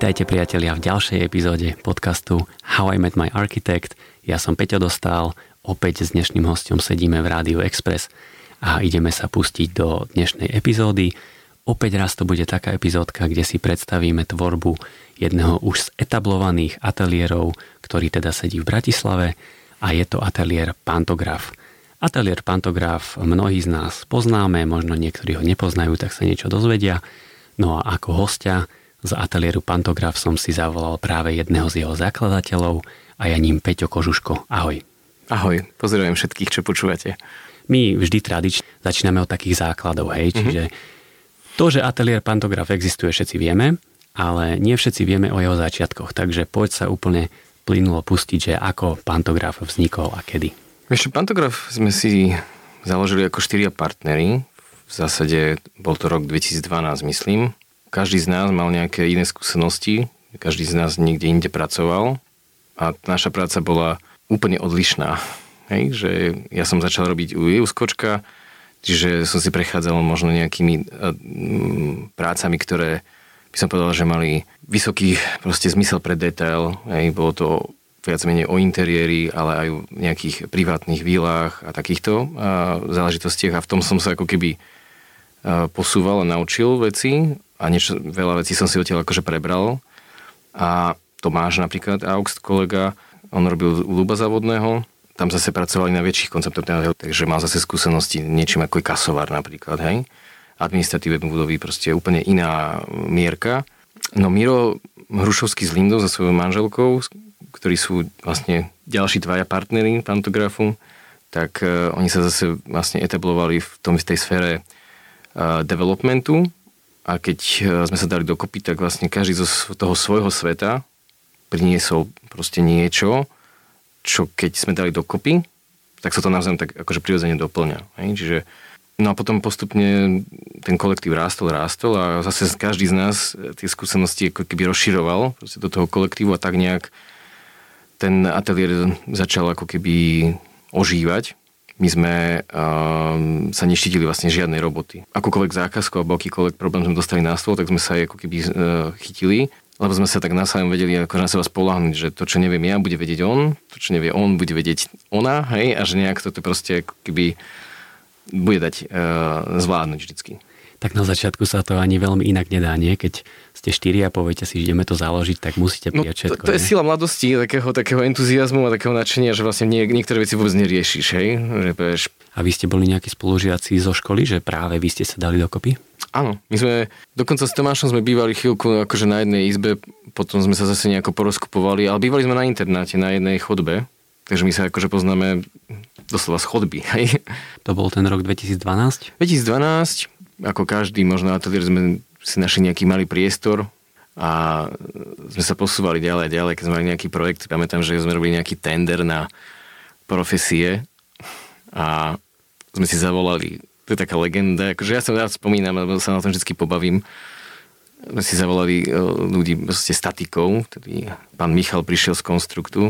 Vítajte priatelia v ďalšej epizóde podcastu How I Met My Architect. Ja som Peťo Dostal, opäť s dnešným hostom sedíme v Rádiu Express a ideme sa pustiť do dnešnej epizódy. Opäť raz to bude taká epizódka, kde si predstavíme tvorbu jedného už z etablovaných ateliérov, ktorý teda sedí v Bratislave a je to ateliér Pantograf. Ateliér Pantograf mnohí z nás poznáme, možno niektorí ho nepoznajú, tak sa niečo dozvedia. No a ako hostia z ateliéru Pantograf som si zavolal práve jedného z jeho zakladateľov a ja ním Peťo Kožuško. Ahoj. Ahoj, pozdravujem všetkých, čo počúvate. My vždy tradične začíname od takých základov, hej, mm-hmm. čiže to, že ateliér Pantograf existuje, všetci vieme, ale nie všetci vieme o jeho začiatkoch, takže poď sa úplne plynulo pustiť, že ako Pantograf vznikol a kedy. Ešte Pantograf sme si založili ako štyria partnery. V zásade bol to rok 2012, myslím každý z nás mal nejaké iné skúsenosti, každý z nás niekde inde pracoval a naša práca bola úplne odlišná. Hej, že ja som začal robiť u skočka, čiže som si prechádzal možno nejakými uh, prácami, ktoré by som povedal, že mali vysoký proste zmysel pre detail. Hej, bolo to viac menej o interiéri, ale aj o nejakých privátnych výlach a takýchto uh, záležitostiach a v tom som sa ako keby posúval a naučil veci a niečo, veľa vecí som si odtiaľ akože prebral. A Tomáš napríklad, August kolega, on robil u Luba Závodného, tam zase pracovali na väčších konceptoch, takže mal zase skúsenosti niečím ako je kasovár napríklad, hej. Administratíve budovy, proste úplne iná mierka. No Miro Hrušovský z Lindou so svojou manželkou, ktorí sú vlastne ďalší dvaja partnery pantografu, tak uh, oni sa zase vlastne etablovali v, tom, v tej sfére developmentu a keď e, sme sa dali dokopy, tak vlastne každý zo toho svojho sveta priniesol proste niečo, čo keď sme dali dokopy, tak sa to navzájom tak akože prirodzene doplňa. Hej? Čiže No a potom postupne ten kolektív rástol, rástol a zase každý z nás tie skúsenosti ako keby rozširoval do toho kolektívu a tak nejak ten ateliér začal ako keby ožívať my sme uh, sa neštítili vlastne žiadnej roboty. Akúkoľvek zákazku alebo akýkoľvek problém sme dostali na stôl, tak sme sa aj ako keby uh, chytili, lebo sme sa tak navzájom vedeli ako na seba spolahnuť, že to, čo neviem ja, bude vedieť on, to, čo nevie on, bude vedieť ona, hej, a že nejak toto proste ako keby bude dať uh, zvládnuť vždycky tak na začiatku sa to ani veľmi inak nedá, nie? Keď ste štyri a poviete si, že ideme to založiť, tak musíte no, prijať no, všetko. To, to je sila mladosti, takého, takého entuziasmu a takého nadšenia, že vlastne nie, niektoré veci vôbec neriešiš, hej? Že povieš... A vy ste boli nejakí spolužiaci zo školy, že práve vy ste sa dali dokopy? Áno, my sme, dokonca s Tomášom sme bývali chvíľku akože na jednej izbe, potom sme sa zase nejako porozkupovali, ale bývali sme na internáte, na jednej chodbe, takže my sa akože poznáme doslova z chodby. Hej. To bol ten rok 2012? 2012, ako každý možno ateliér sme si našli nejaký malý priestor a sme sa posúvali ďalej a ďalej, keď sme mali nejaký projekt. Pamätám, že sme robili nejaký tender na profesie a sme si zavolali, to je taká legenda, akože ja sa rád spomínam, lebo sa na tom vždy pobavím, sme si zavolali e, ľudí proste statikov, tedy pán Michal prišiel z konstruktu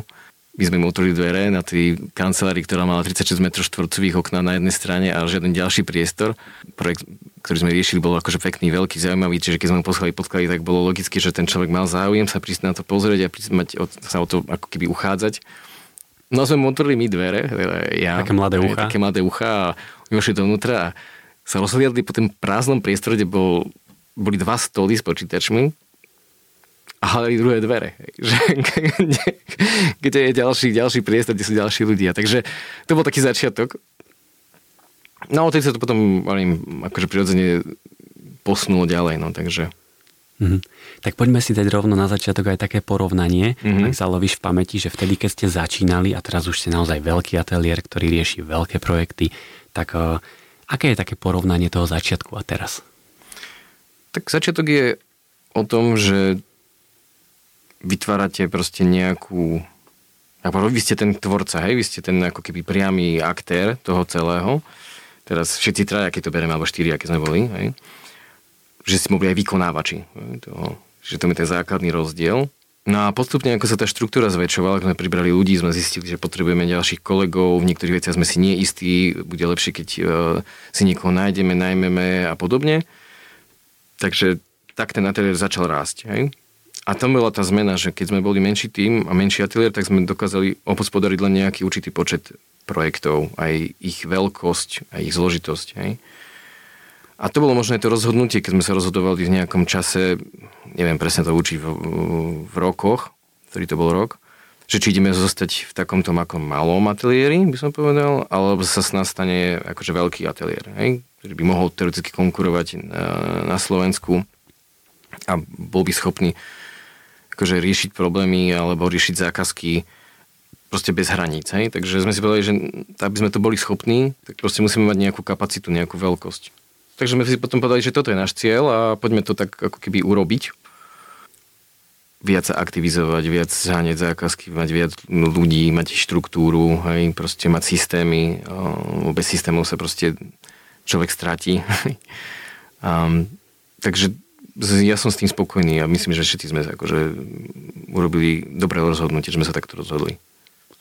my sme mu otvorili dvere na tej kancelárii, ktorá mala 36 m štvorcových okna na jednej strane a žiaden ďalší priestor. Projekt, ktorý sme riešili, bol akože pekný, veľký, zaujímavý, čiže keď sme mu poslali podklady, tak bolo logické, že ten človek mal záujem sa prísť na to pozrieť a prísť mať, sa o to ako keby uchádzať. No sme mu otvorili my dvere, teda ja, také mladé ucha. Také mladé ucha a vošli dovnútra a sa rozhliadli po tom prázdnom priestore, kde bol, boli dva stoly s počítačmi a hľadali druhé dvere. Že, kde, kde je ďalší, ďalší priestor, kde sú ďalší ľudia. Takže to bol taký začiatok. No a sa to potom hovorím, akože prirodzene posunulo ďalej, no takže... Mm-hmm. Tak poďme si dať rovno na začiatok aj také porovnanie, mm-hmm. ak sa lovíš v pamäti, že vtedy, keď ste začínali a teraz už ste naozaj veľký ateliér, ktorý rieši veľké projekty, tak uh, aké je také porovnanie toho začiatku a teraz? Tak začiatok je o tom, že vytvárate proste nejakú... Vy ste ten tvorca, hej? Vy ste ten ako keby priamy aktér toho celého. Teraz všetci traja, keď to bereme, alebo štyri, aké sme boli, hej? Že ste mohli aj vykonávači. Hej? Toho, že to je ten základný rozdiel. No a postupne, ako sa tá štruktúra zväčšovala, ako sme pribrali ľudí, sme zistili, že potrebujeme ďalších kolegov, v niektorých veciach sme si neistí, bude lepšie, keď uh, si niekoho nájdeme, najmeme a podobne. Takže tak ten ateliér začal rásť. Hej? A tam bola tá zmena, že keď sme boli menší tým a menší ateliér, tak sme dokázali opospodariť len nejaký určitý počet projektov, aj ich veľkosť, aj ich zložitosť. Hej. A to bolo možno to rozhodnutie, keď sme sa rozhodovali v nejakom čase, neviem presne to učiť v, v rokoch, ktorý to bol rok, že či ideme zostať v takomto ako malom ateliéri, by som povedal, alebo sa s nás stane akože veľký ateliér, hej, ktorý by mohol teoreticky konkurovať na, na Slovensku a bol by schopný akože riešiť problémy alebo riešiť zákazky proste bez hraníc. Hej? Takže sme si povedali, že aby sme to boli schopní, tak proste musíme mať nejakú kapacitu, nejakú veľkosť. Takže sme si potom povedali, že toto je náš cieľ a poďme to tak ako keby urobiť. Viac sa aktivizovať, viac zháňať zákazky, mať viac ľudí, mať štruktúru, hej, proste mať systémy. Bez systémov sa proste človek stratí. um, takže ja som s tým spokojný a myslím, že všetci sme akože urobili dobré rozhodnutie, že sme sa takto rozhodli.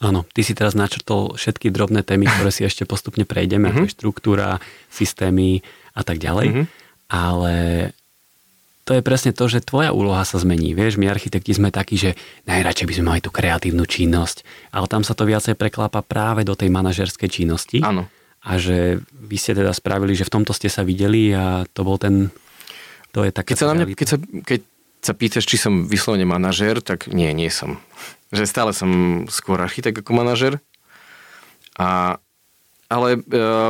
Áno, ty si teraz načrtol všetky drobné témy, ktoré si ešte postupne prejdeme, ako je štruktúra, systémy a tak ďalej. Uh-huh. Ale to je presne to, že tvoja úloha sa zmení. Vieš, my architekti sme takí, že najradšej by sme mali tú kreatívnu činnosť, ale tam sa to viacej preklápa práve do tej manažerskej činnosti. Áno. A že vy ste teda spravili, že v tomto ste sa videli a to bol ten... To je. Keď sa, na mňa, keď, sa, keď sa pýtaš, či som vyslovene manažer, tak nie, nie som že stále som skôr architekt ako manažer. A, ale e,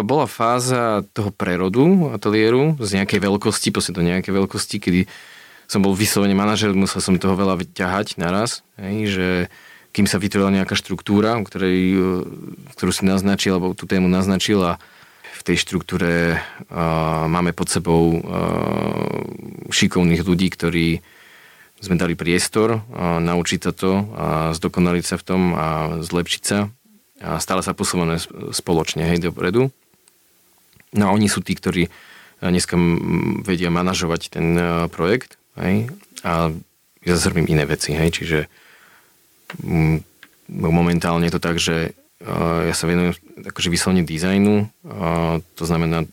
bola fáza toho prerodu ateliéru z nejakej veľkosti, proste do nejakej veľkosti, kedy som bol vyslovene manažer, musel som toho veľa vyťahať naraz, hej, že kým sa vytvorila nejaká štruktúra, ktorej, e, ktorú si naznačil, alebo tú tému naznačil a tej štruktúre máme pod sebou šikovných ľudí, ktorí sme dali priestor naučiť sa to a zdokonaliť sa v tom a zlepšiť sa a stále sa posúvame spoločne hej, dopredu. No a oni sú tí, ktorí dneska vedia manažovať ten projekt hej, a ja zase robím iné veci, hej, čiže momentálne je to tak, že ja sa venujem akože vyslovne dizajnu, to znamená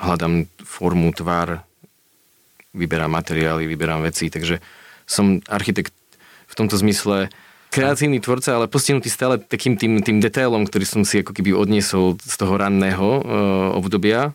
hľadám formu, tvar, vyberám materiály, vyberám veci, takže som architekt v tomto zmysle kreatívny tvorca, ale postihnutý stále takým tým, tým detailom, ktorý som si ako keby odniesol z toho ranného uh, obdobia.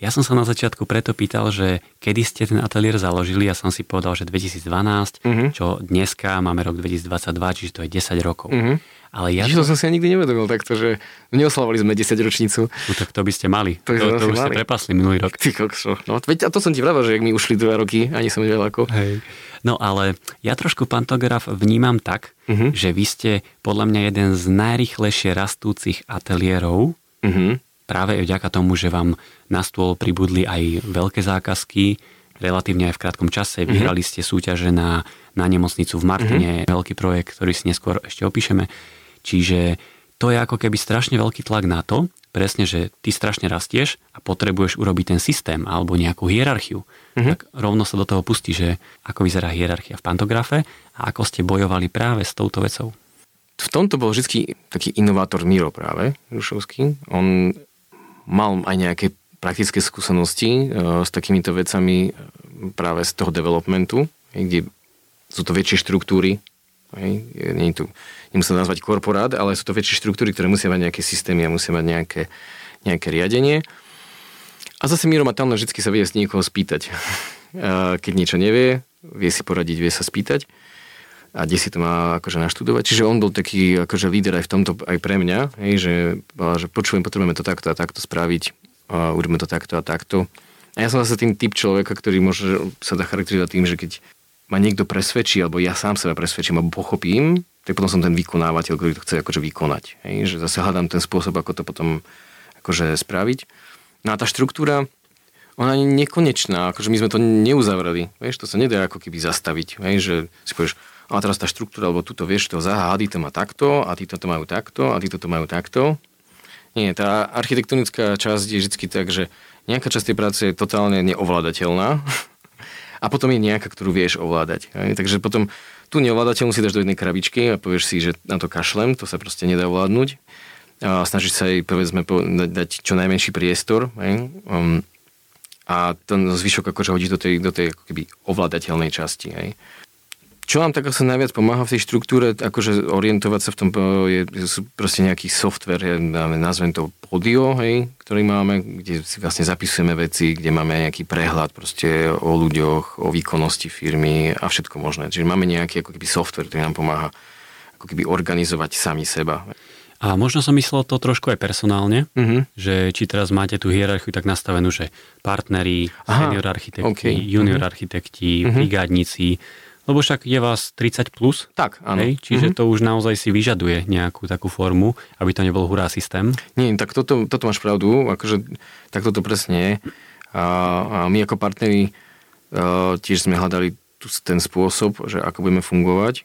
Ja som sa na začiatku preto pýtal, že kedy ste ten ateliér založili, ja som si povedal, že 2012, uh-huh. Mhm. čo dneska máme rok 2022, čiže to je 10 rokov. Uh-huh. Ale ja to... som si ani nikdy nevedomil takto, že neoslavovali sme 10 ročnicu. No tak to by ste mali. To, to, to, už mali. ste prepasli minulý rok. Ty kokso. No, a to som ti vravel, že ak mi ušli dva roky, ani som nevedel ako. Hej. No ale ja trošku pantograf vnímam tak, uh-huh. že vy ste podľa mňa jeden z najrychlejšie rastúcich ateliérov, uh-huh. práve vďaka tomu, že vám na stôl pribudli aj veľké zákazky, relatívne aj v krátkom čase. Uh-huh. Vyhrali ste súťaže na, na nemocnicu v Martine, uh-huh. veľký projekt, ktorý si neskôr ešte opíšeme. Čiže to je ako keby strašne veľký tlak na to, presne, že ty strašne rastieš a potrebuješ urobiť ten systém alebo nejakú hierarchiu. Mm-hmm. Tak rovno sa do toho pustí, že ako vyzerá hierarchia v pantografe a ako ste bojovali práve s touto vecou. V tomto bol vždy taký inovátor Miro práve, Rušovský. On mal aj nejaké praktické skúsenosti e, s takýmito vecami e, práve z toho developmentu, kde sú to väčšie štruktúry, Hej. Nie tu, nemusím nazvať korporát, ale sú to väčšie štruktúry, ktoré musia mať nejaké systémy a musia mať nejaké, nejaké riadenie. A zase Miro tam vždy sa vie z niekoho spýtať. Keď niečo nevie, vie si poradiť, vie sa spýtať a kde si to má akože naštudovať. Čiže on bol taký akože líder aj v tomto, aj pre mňa, hej, že, že počujem, potrebujeme to takto a takto spraviť, a urobíme to takto a takto. A ja som zase tým typ človeka, ktorý môže sa charakterizovať tým, že keď ma niekto presvedčí, alebo ja sám seba presvedčím, alebo pochopím, tak potom som ten vykonávateľ, ktorý to chce akože vykonať. Hej? Že zase hľadám ten spôsob, ako to potom akože spraviť. No a tá štruktúra, ona je nekonečná, akože my sme to neuzavreli. Vieš, to sa nedá ako keby zastaviť. Hej? Že si povieš, a teraz tá štruktúra, alebo tuto vieš, to zahády to má takto, a títo to majú takto, a títo to majú takto. Nie, tá architektonická časť je vždy tak, že nejaká časť tej práce je totálne neovládateľná a potom je nejaká, ktorú vieš ovládať. Hej? Takže potom tú neovládateľnú si dáš do jednej krabičky a povieš si, že na to kašlem, to sa proste nedá ovládnuť. A snažíš sa jej, povedzme, dať čo najmenší priestor. Hej? Um, a ten zvyšok akože hodíš do tej, do tej ako keby ovládateľnej časti. Hej? Čo nám tak asi najviac pomáha v tej štruktúre, akože orientovať sa v tom, je, sú proste nejaký software, ja nazvem to Podio, hej, ktorý máme, kde si vlastne zapisujeme veci, kde máme nejaký prehľad proste o ľuďoch, o výkonnosti firmy a všetko možné. Čiže máme nejaký ako keby software, ktorý nám pomáha ako keby organizovať sami seba. A možno som myslel to trošku aj personálne, Uh-huh. že či teraz máte tú hierarchiu tak nastavenú, že partneri, Aha, senior architekti, okay. junior Mhm. architekti, Mhm. brigádnici, lebo však je vás 30 plus, Tak, áno. hej? čiže Mhm. to už naozaj si vyžaduje nejakú takú formu, aby to nebol hurá systém. Nie, tak toto, toto máš pravdu, akože tak toto presne je. A, a my ako partneri a, tiež sme hľadali ten spôsob, že ako budeme fungovať.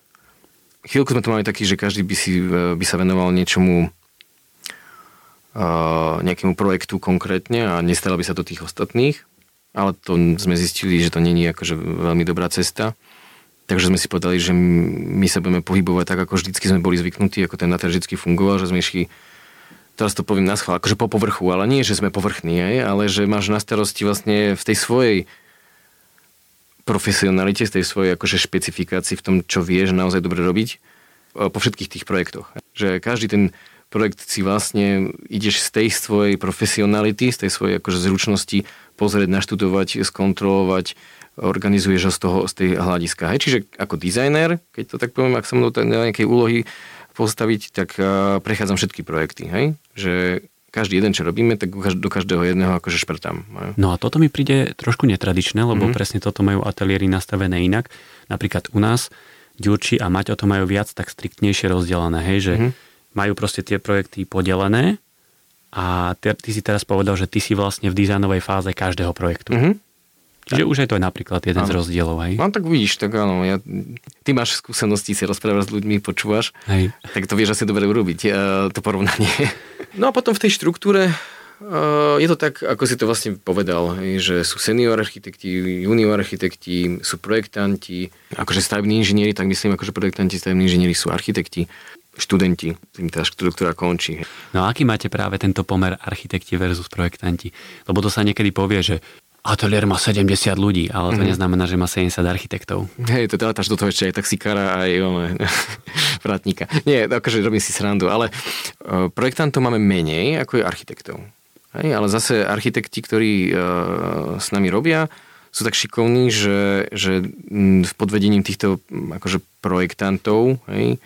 Chvíľku sme to mali taký, že každý by, si, e, by sa venoval niečomu a, nejakému projektu konkrétne a nestaral by sa do tých ostatných, ale to sme zistili, že to není akože veľmi dobrá cesta. Takže sme si povedali, že my sa budeme pohybovať tak, ako vždycky sme boli zvyknutí, ako ten nater vždycky fungoval, že sme išli teraz to poviem na schvál, akože po povrchu, ale nie, že sme povrchní, aj, ale že máš na starosti vlastne v tej svojej profesionalite, z tej svojej akože špecifikácii v tom, čo vieš naozaj dobre robiť po všetkých tých projektoch. Že každý ten projekt si vlastne ideš z tej svojej profesionality, z tej svojej akože zručnosti pozrieť, naštudovať, skontrolovať, organizuješ ho z toho, z tej hľadiska. Hej? Čiže ako dizajner, keď to tak poviem, ak sa mnou na nejakej úlohy postaviť, tak prechádzam všetky projekty. Hej? Že každý jeden, čo robíme, tak do každého jedného akože šprtám. No a toto mi príde trošku netradičné, lebo Mhm. presne toto majú ateliéry nastavené inak. Napríklad u nás Ďurči a Maťo to majú viac tak striktnejšie rozdelené, hej, že Mhm. Majú proste tie projekty podelené a ty, ty si teraz povedal, že ty si vlastne v dizajnovej fáze každého projektu. Mhm. Čiže už aj to je napríklad jeden z Áno. rozdielov, hej? No tak vidíš, tak áno, ja, ty máš skúsenosti, si rozprávaš s ľuďmi, počúvaš, Hej. tak to vieš asi dobre urobiť, uh, to porovnanie. No a potom v tej štruktúre uh, je to tak, ako si to vlastne povedal, hej, že sú senior architekti, junior architekti, sú projektanti, akože stavební inžinieri, tak myslím, akože projektanti, stavební inžinieri sú architekti, študenti, tým tá štruktúra končí. No a aký máte práve tento pomer architekti versus projektanti? Lebo to sa niekedy povie, že ateliér má 70 ľudí, ale to Mhm. neznamená, že má 70 architektov. Hej, to dátaš do toho ešte aj taxikára aj one, vrátnika. Nie, akože robím si srandu, ale uh, projektantov máme menej ako je architektov. Hej, ale zase architekti, ktorí uh, s nami robia, sú tak šikovní, že, že mm, v podvedením týchto mm, akože projektantov hej,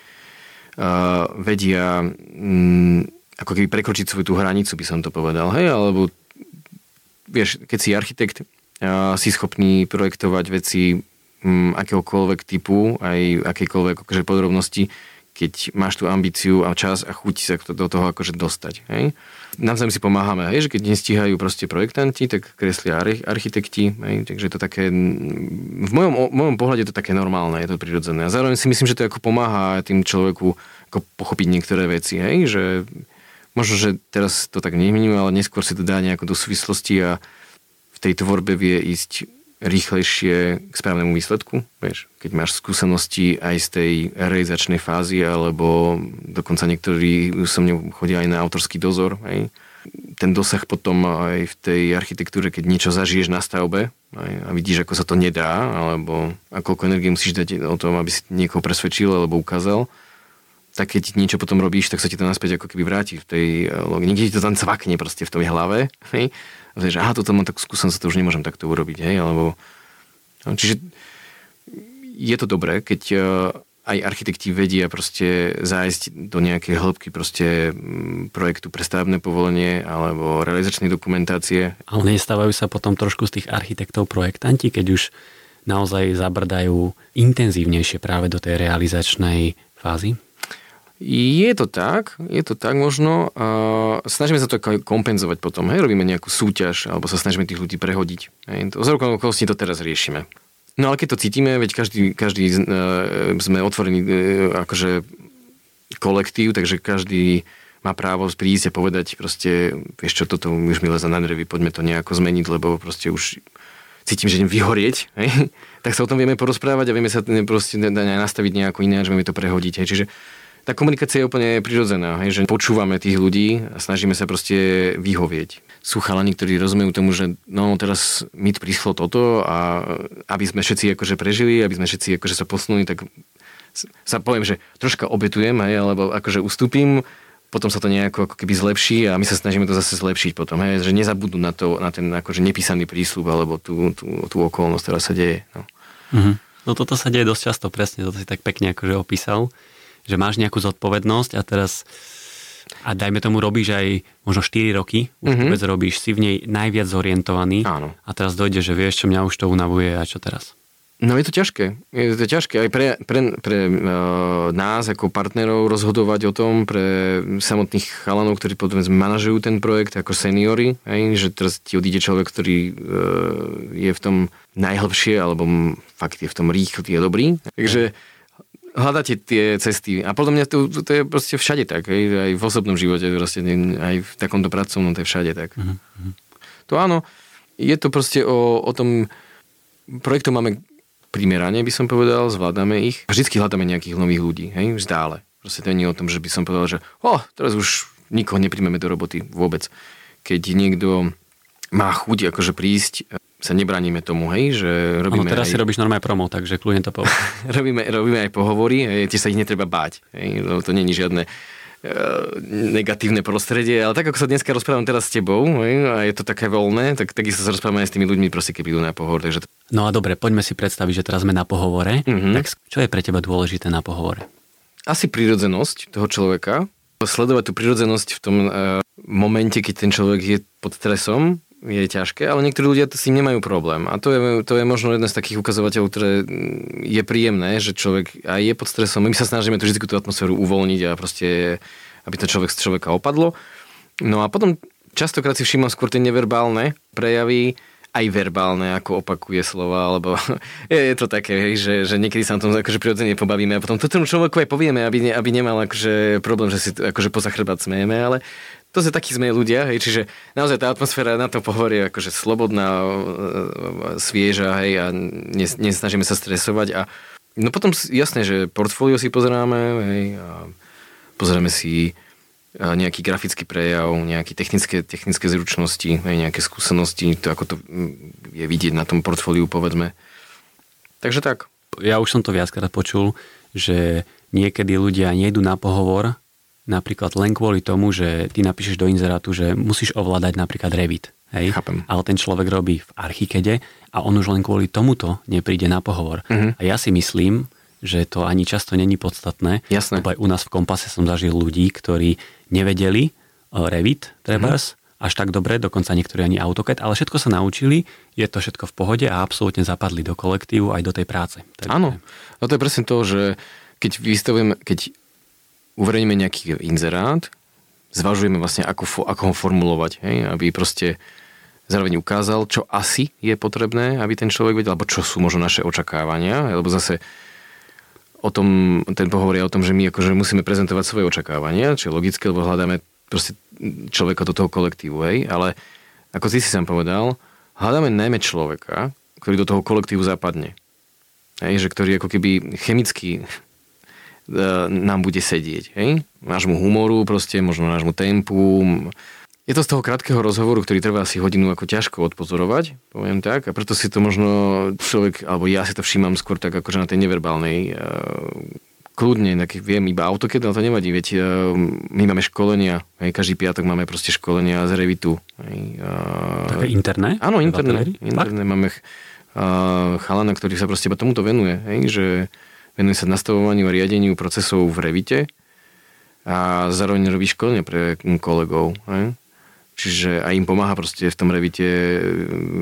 vedia mm, ako keby prekročiť svoju tú hranicu, by som to povedal. Hej, alebo vieš, keď si architekt, si schopný projektovať veci m, akéhokoľvek typu, aj akékoľvek akože podrobnosti, keď máš tú ambíciu a čas a chuť sa do toho akože dostať. Hej? Navzájom si pomáhame, hej? že keď nestíhajú proste projektanti, tak kreslia arch- architekti, hej? takže to také, v mojom, mojom pohľade je to také normálne, je to prirodzené. A zároveň si myslím, že to ako pomáha tým človeku ako pochopiť niektoré veci, hej? že možno, že teraz to tak nevnímam, ale neskôr si to dá nejako do súvislosti a v tej tvorbe vie ísť rýchlejšie k správnemu výsledku. Vieš, keď máš skúsenosti aj z tej realizačnej fázy, alebo dokonca niektorí so mnou chodia aj na autorský dozor. Hej. Ten dosah potom aj v tej architektúre, keď niečo zažiješ na stavbe aj, a vidíš, ako sa to nedá, alebo a koľko energie musíš dať o tom, aby si niekoho presvedčil alebo ukázal, tak keď niečo potom robíš, tak sa ti to naspäť ako keby vráti v tej logike. Niekde ti to tam cvakne proste v tej hlave. Hej? Vieš, aha, toto mám takú skúsenosť, to už nemôžem takto urobiť. Hej? Alebo... No, čiže je to dobré, keď eh, aj architekti vedia proste zájsť do nejakej hĺbky proste mm, projektu pre povolenie alebo realizačnej dokumentácie. Ale nestávajú sa potom trošku z tých architektov projektanti, keď už naozaj zabrdajú intenzívnejšie práve do tej realizačnej fázy? Je to tak, je to tak možno. A snažíme sa to kompenzovať potom. Hej? Robíme nejakú súťaž, alebo sa snažíme tých ľudí prehodiť. Z okolností to teraz riešime. No ale keď to cítime, veď každý, každý uh, sme otvorení uh, akože kolektív, takže každý má právo prísť a povedať proste, vieš čo, toto už mi leza na nervy, poďme to nejako zmeniť, lebo proste už cítim, že idem vyhorieť, hej? tak sa o tom vieme porozprávať a vieme sa proste nastaviť nejako že vieme to prehodiť. Hej? Čiže tá komunikácia je úplne prirodzená, hej, že počúvame tých ľudí a snažíme sa proste vyhovieť. Sú chalani, ktorí rozumejú tomu, že no teraz mi prišlo toto a aby sme všetci akože prežili, aby sme všetci akože sa posunuli, tak sa poviem, že troška obetujem, hej, alebo akože ustúpim, potom sa to nejako ako keby zlepší a my sa snažíme to zase zlepšiť potom, hej, že nezabudnú na, to, na ten akože nepísaný prísľub alebo tú, tú, tú okolnosť, ktorá sa deje. No. Mm-hmm. no toto sa deje dosť často, presne, toto si tak pekne akože opísal že máš nejakú zodpovednosť a teraz a dajme tomu robíš aj možno 4 roky, už mm-hmm. vôbec robíš, si v nej najviac zorientovaný Áno. a teraz dojde, že vieš, čo mňa už to unavuje a čo teraz. No je to ťažké. Je to ťažké aj pre, pre, pre uh, nás ako partnerov rozhodovať o tom, pre samotných chalanov, ktorí potom manažujú ten projekt ako seniory, aj, že teraz ti odíde človek, ktorý uh, je v tom najhlbšie, alebo fakt je v tom rýchly a dobrý. Takže hľadáte tie cesty. A podľa mňa to, to je proste všade tak. Aj, aj v osobnom živote, proste, aj v takomto pracovnom, to je všade tak. Uh-huh. To áno, je to proste o, o tom, projektov máme primerane, by som povedal, zvládame ich. Vždycky hľadáme nejakých nových ľudí, hej, stále. Proste to nie je o tom, že by som povedal, že oh, teraz už nikoho nepríjmeme do roboty vôbec. Keď niekto má chuť akože prísť sa nebraníme tomu, hej, že robíme ano, teraz aj... si robíš normálne promo, takže kľudne to povedz. robíme, robíme aj pohovory, hej, tie sa ich netreba báť, hej, to není žiadne e, negatívne prostredie, ale tak ako sa dneska rozprávam teraz s tebou hej, a je to také voľné, tak takisto sa rozprávame aj s tými ľuďmi, proste keď idú na pohovor. Takže... No a dobre, poďme si predstaviť, že teraz sme na pohovore. Mm-hmm. Tak čo je pre teba dôležité na pohovore? Asi prirodzenosť toho človeka, sledovať tú prirodzenosť v tom uh, momente, keď ten človek je pod stresom, je ťažké, ale niektorí ľudia s tým nemajú problém. A to je, to je možno jeden z takých ukazovateľov, ktoré je príjemné, že človek aj je pod stresom. My sa snažíme tú vždy tú atmosféru uvoľniť a proste, aby to človek z človeka opadlo. No a potom častokrát si všímam skôr tie neverbálne prejavy, aj verbálne, ako opakuje slova, alebo je, je to také, že, že niekedy sa na tom akože prirodzene pobavíme a potom to tomu človeku aj povieme, aby, ne, aby nemal akože problém, že si akože poza chrbát smejeme, ale to sa takí sme ľudia, hej, čiže naozaj tá atmosféra na to pohovorí akože slobodná, svieža, hej, a nesnažíme sa stresovať a no potom jasné, že portfólio si pozeráme, hej, a pozeráme si nejaký grafický prejav, nejaké technické, technické zručnosti, hej, nejaké skúsenosti, to ako to je vidieť na tom portfóliu, povedzme. Takže tak. Ja už som to viackrát počul, že niekedy ľudia nejdu na pohovor, napríklad len kvôli tomu, že ty napíšeš do inzerátu, že musíš ovládať napríklad Revit. Hej? Chápem. Ale ten človek robí v Archikede a on už len kvôli tomuto nepríde na pohovor. Uh-huh. A ja si myslím, že to ani často není podstatné. Jasné. Lebo aj u nás v Kompase som zažil ľudí, ktorí nevedeli uh, Revit, trebárs, uh-huh. až tak dobre, dokonca niektorí ani AutoCAD, ale všetko sa naučili, je to všetko v pohode a absolútne zapadli do kolektívu aj do tej práce. Áno, no to je presne to, že keď vystavujem, keď uverejníme nejaký inzerát, zvažujeme vlastne, ako, ako ho formulovať, hej, aby proste zároveň ukázal, čo asi je potrebné, aby ten človek vedel, alebo čo sú možno naše očakávania, alebo zase o tom, ten pohovor je o tom, že my akože musíme prezentovať svoje očakávania, čo je logické, lebo hľadáme proste človeka do toho kolektívu, hej, ale ako ty si sám povedal, hľadáme najmä človeka, ktorý do toho kolektívu zapadne. Hej, že ktorý ako keby chemicky nám bude sedieť. Hej? Nášmu humoru, proste, možno nášmu tempu. Je to z toho krátkeho rozhovoru, ktorý trvá asi hodinu ako ťažko odpozorovať, poviem tak, a preto si to možno človek, alebo ja si to všímam skôr tak akože na tej neverbálnej uh, kľudne, tak viem iba AutoCAD, ale to nevadí, veď uh, my máme školenia, hej, každý piatok máme proste školenia z Revitu. Hej, Také interné? Áno, interné. interné. Máme uh, chalana, ktorý sa proste iba tomuto venuje, hej, že venuje sa nastavovaniu a riadeniu procesov v Revite a zároveň robí školenie pre kolegov. Ne? Čiže aj im pomáha proste v tom Revite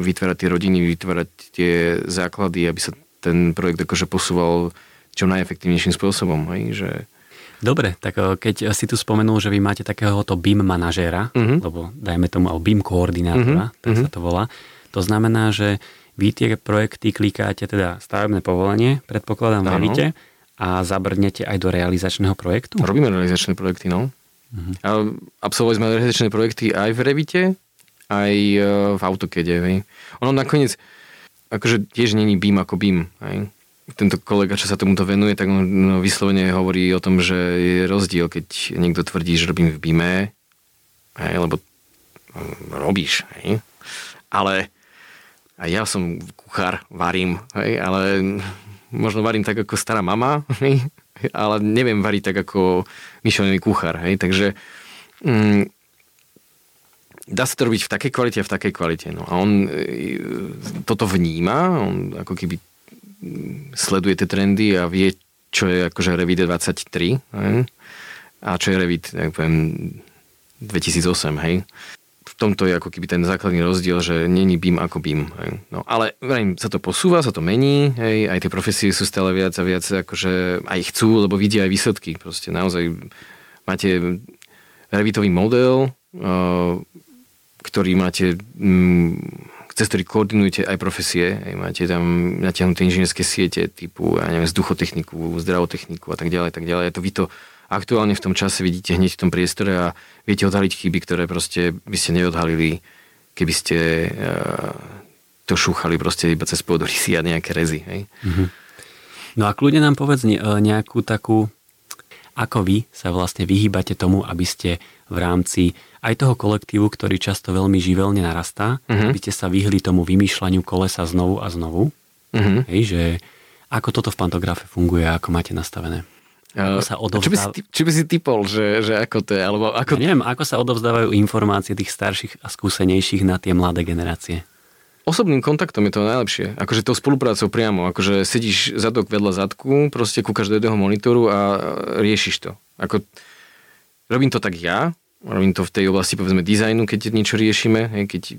vytvárať tie rodiny, vytvárať tie základy, aby sa ten projekt akože posúval čo najefektívnejším spôsobom. Hej? Že... Dobre, tak eh, keď si tu spomenul, že vy máte takéhoto BIM manažéra, uh-huh. lebo dajme tomu, alebo BIM koordinátora, uh-huh. tak sa to volá, to znamená, že vy tie projekty klikáte, teda stavebné povolenie, predpokladám v Revite, a zabrdnete aj do realizačného projektu? Robíme realizačné projekty, no. Uh-huh. A absolvovali sme realizačné projekty aj v Revite, aj e, v AutoCADe. Hej. Ono nakoniec, akože tiež není BIM ako BIM. Hej. tento kolega, čo sa tomuto venuje, tak on no, vyslovene hovorí o tom, že je rozdiel, keď niekto tvrdí, že robím v BIME, hej, lebo hm, robíš, hej. Ale aj ja som kuchár, varím, hej, ale možno varím tak ako stará mama, hej, ale neviem variť tak ako myšlený kuchár, hej, takže mm, dá sa to robiť v takej kvalite a v takej kvalite. No. A on e, toto vníma, on ako keby sleduje tie trendy a vie, čo je akože Revit 23 hej? a čo je Revit, tak poviem, 2008, hej. Tomto je ako keby ten základný rozdiel, že není BIM ako BIM. No, ale vrajím, sa to posúva, sa to mení, hej, aj tie profesie sú stále viac a viac, akože aj chcú, lebo vidia aj výsledky. Proste naozaj máte Revitový model, ktorý máte, mm, cez ktorý koordinujete aj profesie, aj máte tam natiahnuté inžinierské siete typu, ja neviem, vzduchotechniku, zdravotechniku a tak ďalej, tak ďalej. To vy to aktuálne v tom čase vidíte hneď v tom priestore a viete odhaliť chyby, ktoré proste by ste neodhalili, keby ste uh, to šúchali proste iba cez pôdorysy a nejaké rezy. Hej? Mm-hmm. No a kľudne nám povedz nejakú takú, ako vy sa vlastne vyhýbate tomu, aby ste v rámci aj toho kolektívu, ktorý často veľmi živelne narastá, uh-huh. aby ste sa vyhli tomu vymýšľaniu kolesa znovu a znovu. Uh-huh. Hej, že ako toto v pantografe funguje a ako máte nastavené. Ako sa odovzdáv... čo, by si, by si typol, že, že ako to je? Alebo ako... Ja neviem, ako sa odovzdávajú informácie tých starších a skúsenejších na tie mladé generácie? Osobným kontaktom je to najlepšie. Akože tou spoluprácou priamo. Akože sedíš zadok vedľa zadku, proste kúkaš do jedného monitoru a riešiš to. Ako, robím to tak ja, robím to v tej oblasti povedzme dizajnu, keď niečo riešime, keď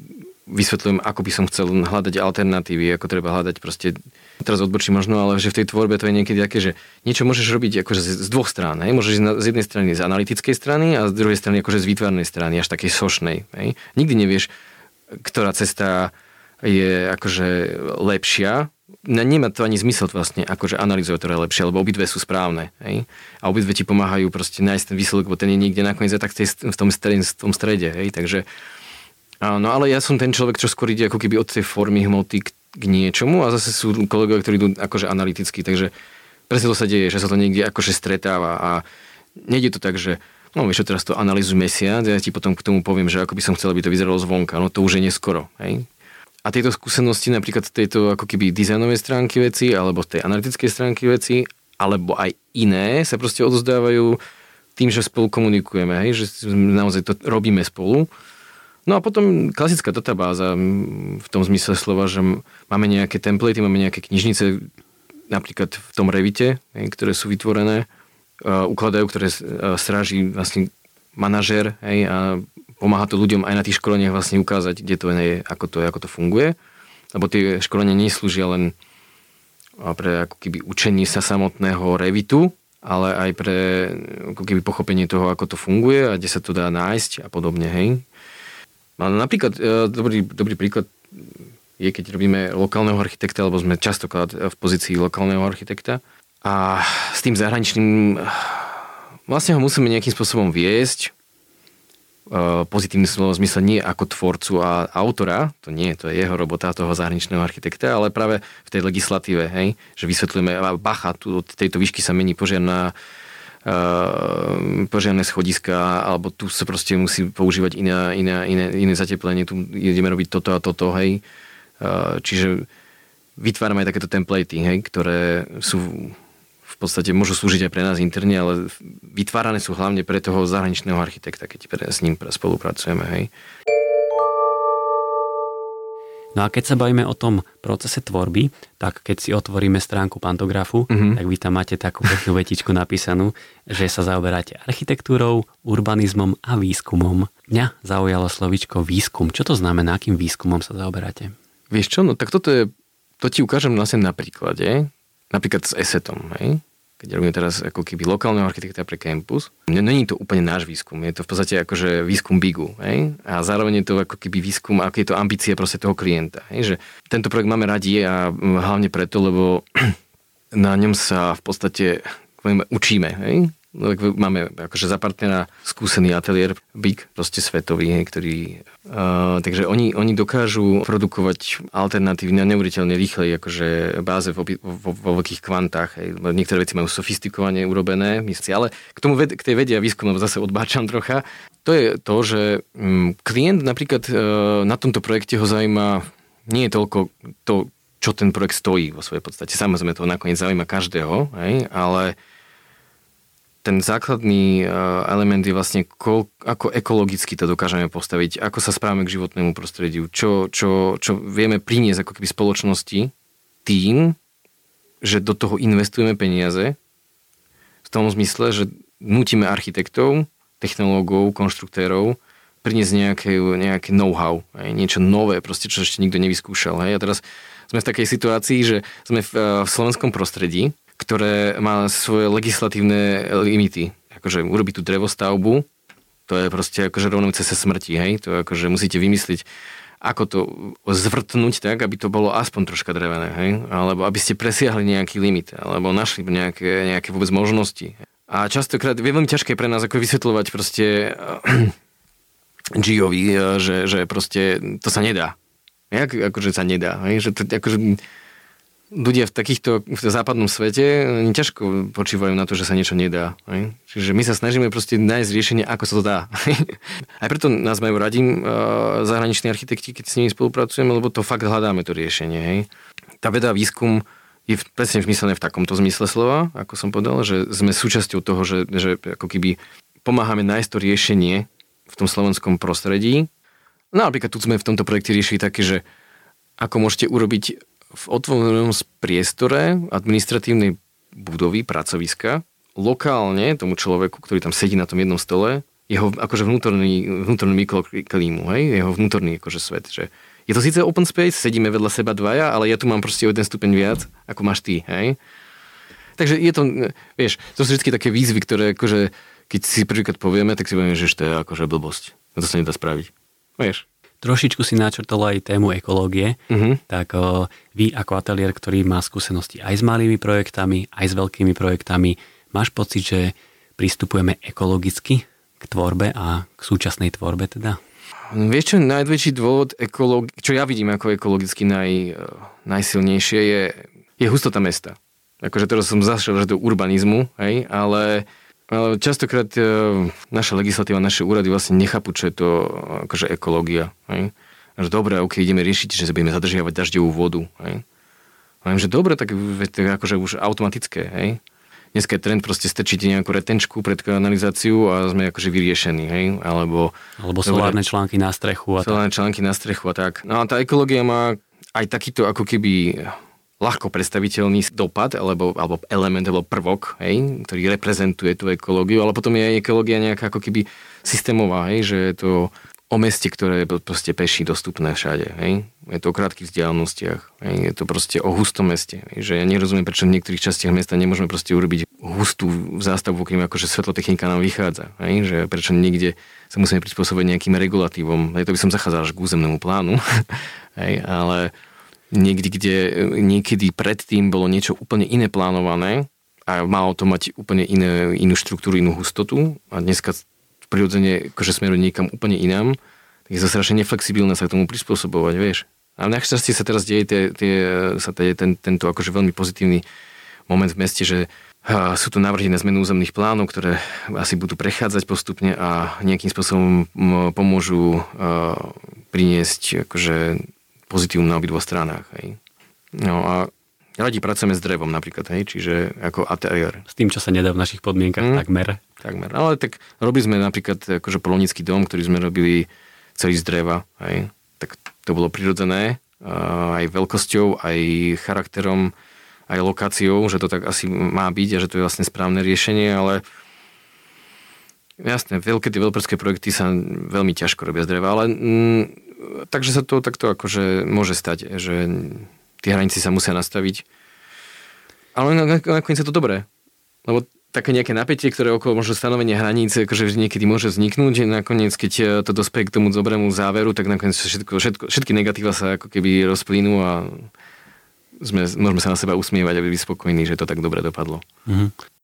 vysvetľujem, ako by som chcel hľadať alternatívy, ako treba hľadať proste, teraz odbočím možno, ale že v tej tvorbe to je niekedy také, že niečo môžeš robiť akože z, dvoch strán. Hej? Môžeš z jednej strany z analytickej strany a z druhej strany akože z výtvarnej strany, až takej sošnej. Hej? Nikdy nevieš, ktorá cesta je akože lepšia, nemá to ani zmysel vlastne akože analyzovať, ktoré je lepšie, lebo obidve sú správne. Hej? A obidve ti pomáhajú proste nájsť ten výsledok, lebo ten je niekde nakoniec tak v tom, strede, v tom strede. Hej? Takže, no ale ja som ten človek, čo skôr ide ako keby od tej formy hmoty k, k niečomu a zase sú kolegovia, ktorí idú akože analyticky, takže presne to sa deje, že sa to niekde akože stretáva a nejde to tak, že no vieš teraz to analýzuj mesiac, ja ti potom k tomu poviem, že ako by som chcel, aby to vyzeralo zvonka, no to už je neskoro, hej? A tieto skúsenosti napríklad tejto ako keby dizajnovej stránky veci, alebo tej analytickej stránky veci, alebo aj iné sa proste odozdávajú tým, že spolu komunikujeme, hej, že naozaj to robíme spolu. No a potom klasická databáza v tom zmysle slova, že máme nejaké templatey, máme nejaké knižnice, napríklad v tom Revite, hej, ktoré sú vytvorené, uh, ukladajú, ktoré uh, stráži vlastne manažer hej, a pomáha to ľuďom aj na tých školeniach vlastne ukázať, kde to je, ako to, ako to funguje. Lebo tie školenia neslúžia len pre ako keby učenie sa samotného revitu, ale aj pre ako keby pochopenie toho, ako to funguje a kde sa to dá nájsť a podobne, hej. Ale napríklad, e, dobrý, dobrý príklad je, keď robíme lokálneho architekta, alebo sme častokrát v pozícii lokálneho architekta a s tým zahraničným vlastne ho musíme nejakým spôsobom viesť, Eh, pozitívny slovo zmysle nie ako tvorcu a autora, to nie, to je jeho robota, toho zahraničného architekta, ale práve v tej legislatíve, hej, že vysvetlíme, bacha, tu od tejto výšky sa mení požiarná Uh, požiarné schodiska, alebo tu sa proste musí používať iné, iné, iné, iné zateplenie, tu ideme robiť toto a toto, hej. Uh, čiže vytvárame aj takéto templatey, hej, ktoré sú podstate môžu slúžiť aj pre nás interne, ale vytvárané sú hlavne pre toho zahraničného architekta, keď s ním spolupracujeme. Hej. No a keď sa bavíme o tom procese tvorby, tak keď si otvoríme stránku pantografu, mm-hmm. tak vy tam máte takú peknú vetičku napísanú, že sa zaoberáte architektúrou, urbanizmom a výskumom. Mňa zaujalo slovičko výskum. Čo to znamená, akým výskumom sa zaoberáte? Vieš čo, no tak toto je, to ti ukážem vlastne na príklade. Napríklad s esetom, hej? Keď robíme teraz ako keby lokálneho architekta pre campus, není to úplne náš výskum, je to v podstate akože výskum BIGu, hej? a zároveň je to ako keby výskum, ako je to ambície proste toho klienta. Hej? Že tento projekt máme radi a hlavne preto, lebo na ňom sa v podstate učíme. Hej? No, máme akože za partnera skúsený ateliér Big, proste svetový, ktorý... Uh, takže oni, oni dokážu produkovať alternatívne neuveriteľne rýchlej akože báze vo, vo, vo veľkých kvantách. Hej. Niektoré veci majú sofistikovane urobené, myslím, ale k tomu k tej vede a výskumu zase odbáčam trocha. To je to, že um, klient napríklad uh, na tomto projekte ho zaujíma nie je toľko to, čo ten projekt stojí vo svojej podstate. Samozrejme to nakoniec zaujíma každého, hej, ale ten základný e, element je vlastne, kol, ako ekologicky to dokážeme postaviť, ako sa správame k životnému prostrediu, čo, čo, čo vieme priniesť ako keby spoločnosti tým, že do toho investujeme peniaze, v tom zmysle, že nutíme architektov, technológov, konštruktérov priniesť nejaké, nejaké know-how, aj, niečo nové, proste, čo ešte nikto nevyskúšal. Hej. A teraz sme v takej situácii, že sme v, e, v slovenskom prostredí, ktoré má svoje legislatívne limity. Akože urobiť tú drevostavbu, to je proste akože rovnúce sa smrti, hej? To akože musíte vymysliť, ako to zvrtnúť tak, aby to bolo aspoň troška drevené, hej? Alebo aby ste presiahli nejaký limit, alebo našli nejaké, nejaké vôbec možnosti. A častokrát je veľmi ťažké pre nás ako vysvetľovať proste Giovi, že, že proste to sa nedá. Jak akože sa nedá, hej? Že to, akože, ľudia v takýchto, v západnom svete ťažko počívajú na to, že sa niečo nedá. Hej? Čiže my sa snažíme proste nájsť riešenie, ako sa to dá. Aj preto nás majú radi uh, zahraniční architekti, keď s nimi spolupracujeme, lebo to fakt hľadáme to riešenie. Hej? Tá veda a výskum je presne vymyslené v takomto zmysle slova, ako som povedal, že sme súčasťou toho, že, že ako keby pomáhame nájsť to riešenie v tom slovenskom prostredí. No napríklad tu sme v tomto projekte riešili také, že ako môžete urobiť v otvorenom priestore administratívnej budovy, pracoviska, lokálne tomu človeku, ktorý tam sedí na tom jednom stole, jeho akože vnútorný, vnútorný mikroklímu, hej, jeho vnútorný akože svet, že je to síce open space, sedíme vedľa seba dvaja, ale ja tu mám proste o jeden stupeň viac, ako máš ty, hej. Takže je to, vieš, to sú vždy také výzvy, ktoré akože, keď si prvýkrát povieme, tak si povieme, že to je akože blbosť. To sa nedá spraviť. Vieš trošičku si načrtol aj tému ekológie, uh-huh. tak o, vy ako ateliér, ktorý má skúsenosti aj s malými projektami, aj s veľkými projektami, máš pocit, že pristupujeme ekologicky k tvorbe a k súčasnej tvorbe teda? Vieš čo, najväčší dôvod, ekológi- čo ja vidím ako ekologicky naj, najsilnejšie je, je hustota mesta. Akože teraz som zašiel do urbanizmu, hej, ale ale častokrát e, naša legislatíva, naše úrady vlastne nechápu, čo je to akože ekológia. Hej? Že dobre, ok, ideme riešiť, že budeme zadržiavať dažďovú vodu. Hej? Ale že dobre, tak to je akože už automatické. Hej? Dneska je trend proste strčiť nejakú retenčku pred kanalizáciu a sme akože vyriešení, hej? Alebo, Alebo solárne dobre, články na strechu a Solárne tak. články na strechu a tak. No a tá ekológia má aj takýto ako keby ľahko predstaviteľný dopad, alebo, alebo element, alebo prvok, hej, ktorý reprezentuje tú ekológiu, ale potom je ekológia nejaká ako keby systémová, hej, že je to o meste, ktoré je proste peší dostupné všade. Hej? Je to o krátkých vzdialenostiach. Hej? Je to proste o hustom meste. Hej? Že ja nerozumiem, prečo v niektorých častiach mesta nemôžeme proste urobiť hustú zástavu, kým akože svetlotechnika nám vychádza. Hej? Že prečo niekde sa musíme prispôsobiť nejakým regulatívom. Hej? To by som zachádzal až k územnému plánu. hej? Ale niekde, kde niekedy predtým bolo niečo úplne iné plánované a malo to mať úplne iné, inú štruktúru, inú hustotu a dneska prirodzene akože smeruje niekam úplne inám, tak je to strašne neflexibilné sa k tomu prispôsobovať, vieš. A našťastie sa teraz deje tie, tie, sa deje ten, tento akože veľmi pozitívny moment v meste, že sú tu návrhy na zmenu územných plánov, ktoré asi budú prechádzať postupne a nejakým spôsobom pomôžu priniesť akože pozitívum na obidvoch stranách. Hej. No a radi pracujeme s drevom napríklad, hej, čiže ako ateliér. S tým, čo sa nedá v našich podmienkach, mm, takmer. Takmer, ale tak robili sme napríklad akože polonický dom, ktorý sme robili celý z dreva, hej. Tak to bolo prirodzené, aj veľkosťou, aj charakterom, aj lokáciou, že to tak asi má byť a že to je vlastne správne riešenie, ale jasné, veľké tie veľperské projekty sa veľmi ťažko robia z dreva, ale mm, takže sa to takto akože môže stať, že tie hranice sa musia nastaviť. Ale nakoniec je to dobré. Lebo také nejaké napätie, ktoré okolo možno stanovenie hraníc, akože niekedy môže vzniknúť, že nakoniec, keď e, to dospeje k tomu dobrému záveru, tak nakoniec všetko, všetko, všetky negatíva sa ako keby rozplynú a sme, môžeme sa na seba usmievať a byť spokojní, že to tak dobre dopadlo. Mm-hmm.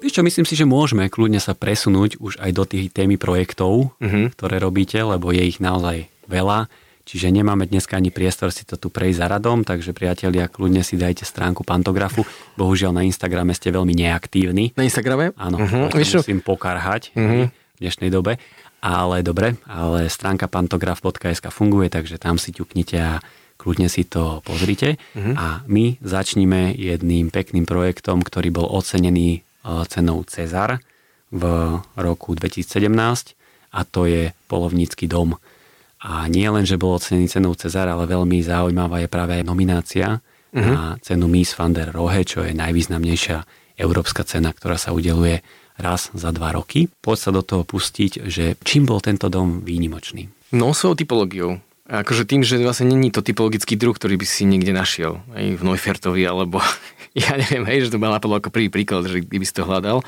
Víš čo, myslím si, že môžeme kľudne sa presunúť už aj do tých témy projektov, uh-huh. ktoré robíte, lebo je ich naozaj veľa. Čiže nemáme dneska ani priestor si to tu prejsť za radom, takže priatelia, kľudne si dajte stránku Pantografu. Bohužiaľ na Instagrame ste veľmi neaktívni. Na Instagrame? Áno, uh-huh. musím pokarhať uh-huh. v dnešnej dobe. Ale dobre, ale stránka pantograf.sk funguje, takže tam si ťuknite a kľudne si to pozrite. Uh-huh. A my začníme jedným pekným projektom, ktorý bol ocenený cenou Cezar v roku 2017 a to je Polovnícky dom. A nie len, že bol ocenený cenou Cezar, ale veľmi zaujímavá je práve aj nominácia uh-huh. na cenu Miss van der Rohe, čo je najvýznamnejšia európska cena, ktorá sa udeluje raz za dva roky. Poď sa do toho pustiť, že čím bol tento dom výnimočný? No svojou typológiou. Akože tým, že vlastne není to typologický druh, ktorý by si niekde našiel. Aj v Neufertovi, alebo ja neviem, hej, že to ma napadlo ako prvý príklad, že kdyby si to hľadal,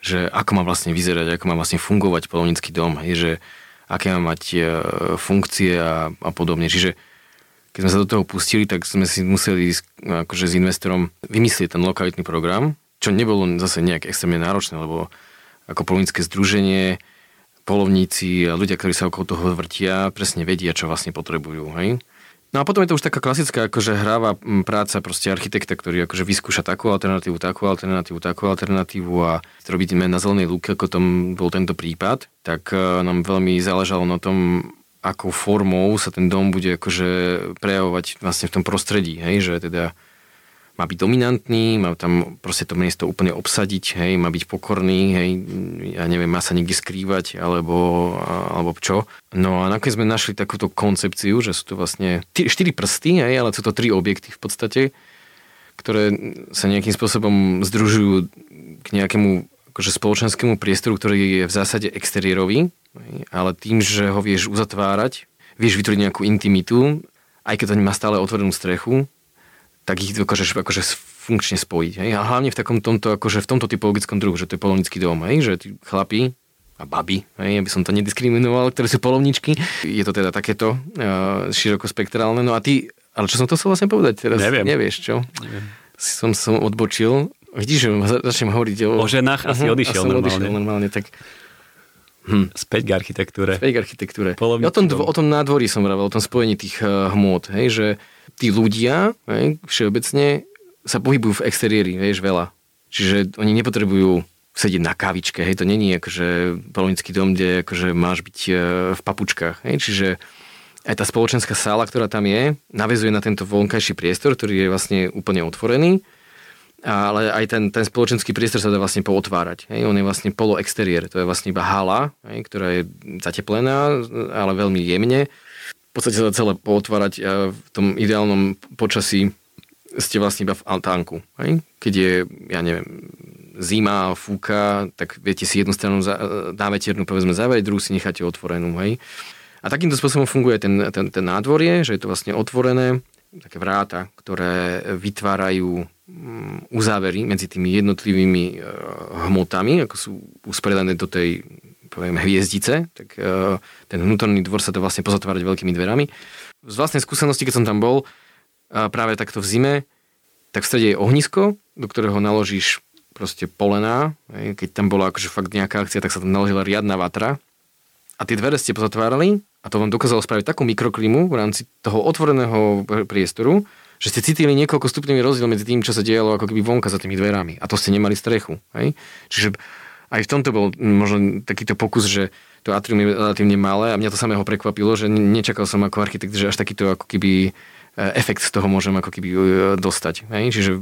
že ako má vlastne vyzerať, ako má vlastne fungovať polovnícky dom, hej, že aké má mať e, funkcie a, a podobne. Čiže keď sme sa do toho pustili, tak sme si museli akože s investorom vymyslieť ten lokalitný program, čo nebolo zase nejak extrémne náročné, lebo ako polovnícke združenie, polovníci a ľudia, ktorí sa okolo toho vrtia, presne vedia, čo vlastne potrebujú. Hej? No a potom je to už taká klasická akože hráva práca proste architekta, ktorý akože vyskúša takú alternatívu, takú alternatívu, takú alternatívu a robíme na zelenej lúke, ako tom bol tento prípad, tak e, nám veľmi záležalo na tom, akou formou sa ten dom bude akože prejavovať vlastne v tom prostredí, hej, že teda má byť dominantný, má tam proste to miesto úplne obsadiť, hej, má byť pokorný, hej, ja neviem, má sa niekde skrývať, alebo, alebo čo. No a nakoniec sme našli takúto koncepciu, že sú to vlastne štyri prsty, hej, ale sú to tri objekty v podstate, ktoré sa nejakým spôsobom združujú k nejakému akože spoločenskému priestoru, ktorý je v zásade exteriérový, ale tým, že ho vieš uzatvárať, vieš vytvoriť nejakú intimitu, aj keď to má stále otvorenú strechu, tak ich dokážeš akože funkčne spojiť. Hej? A hlavne v takom tomto, akože v tomto typologickom druhu, že to je polovnický dom, hej? že tí chlapi a baby, hej? aby som to nediskriminoval, ktoré sú polovničky. Je to teda takéto uh, širokospektrálne. No a ty, ale čo som to chcel vlastne povedať teraz? Neviem. Nevieš, čo? Neviem. Som, som odbočil. Vidíš, že začnem hovoriť o... O ženách asi uh-huh, odišiel normálne. odišiel normálne, tak... Hm. Späť k architektúre. Späť k architektúre. Ja o, tom, o tom nádvorí som vravel, o tom spojení tých uh, hmôt, hej, že tí ľudia hej, všeobecne sa pohybujú v exteriéri, vieš, veľa. Čiže oni nepotrebujú sedieť na kávičke, hej, to není akože polonický dom, kde akože máš byť e, v papučkách, hej, čiže aj tá spoločenská sála, ktorá tam je, navezuje na tento vonkajší priestor, ktorý je vlastne úplne otvorený, ale aj ten, ten spoločenský priestor sa dá vlastne pootvárať. Hej. On je vlastne poloexteriér, to je vlastne iba hala, hej, ktorá je zateplená, ale veľmi jemne v podstate sa celé pootvárať a v tom ideálnom počasí ste vlastne iba v altánku. Hej? Keď je, ja neviem, zima, fúka, tak viete si jednu stranu na veternú povedzme zavrieť, druhú si necháte otvorenú. Hej? A takýmto spôsobom funguje ten, ten, ten nádvorie, že je to vlastne otvorené, také vráta, ktoré vytvárajú mm, uzávery medzi tými jednotlivými e, hmotami, ako sú uspredané do tej poviem, hviezdice, tak uh, ten vnútorný dvor sa to vlastne pozatvárať veľkými dverami. Z vlastnej skúsenosti, keď som tam bol, práve takto v zime, tak v strede je ohnisko, do ktorého naložíš proste polená. Keď tam bola akože fakt nejaká akcia, tak sa tam naložila riadna vatra. A tie dvere ste pozatvárali a to vám dokázalo spraviť takú mikroklimu v rámci toho otvoreného priestoru, že ste cítili niekoľko stupňový rozdiel medzi tým, čo sa dialo ako keby vonka za tými dverami. A to ste nemali strechu. Hej? Čiže aj v tomto bol možno takýto pokus, že to atrium je relatívne malé a mňa to samého prekvapilo, že nečakal som ako architekt, že až takýto ako keby e, efekt z toho môžem ako keby e, dostať. Hej? Čiže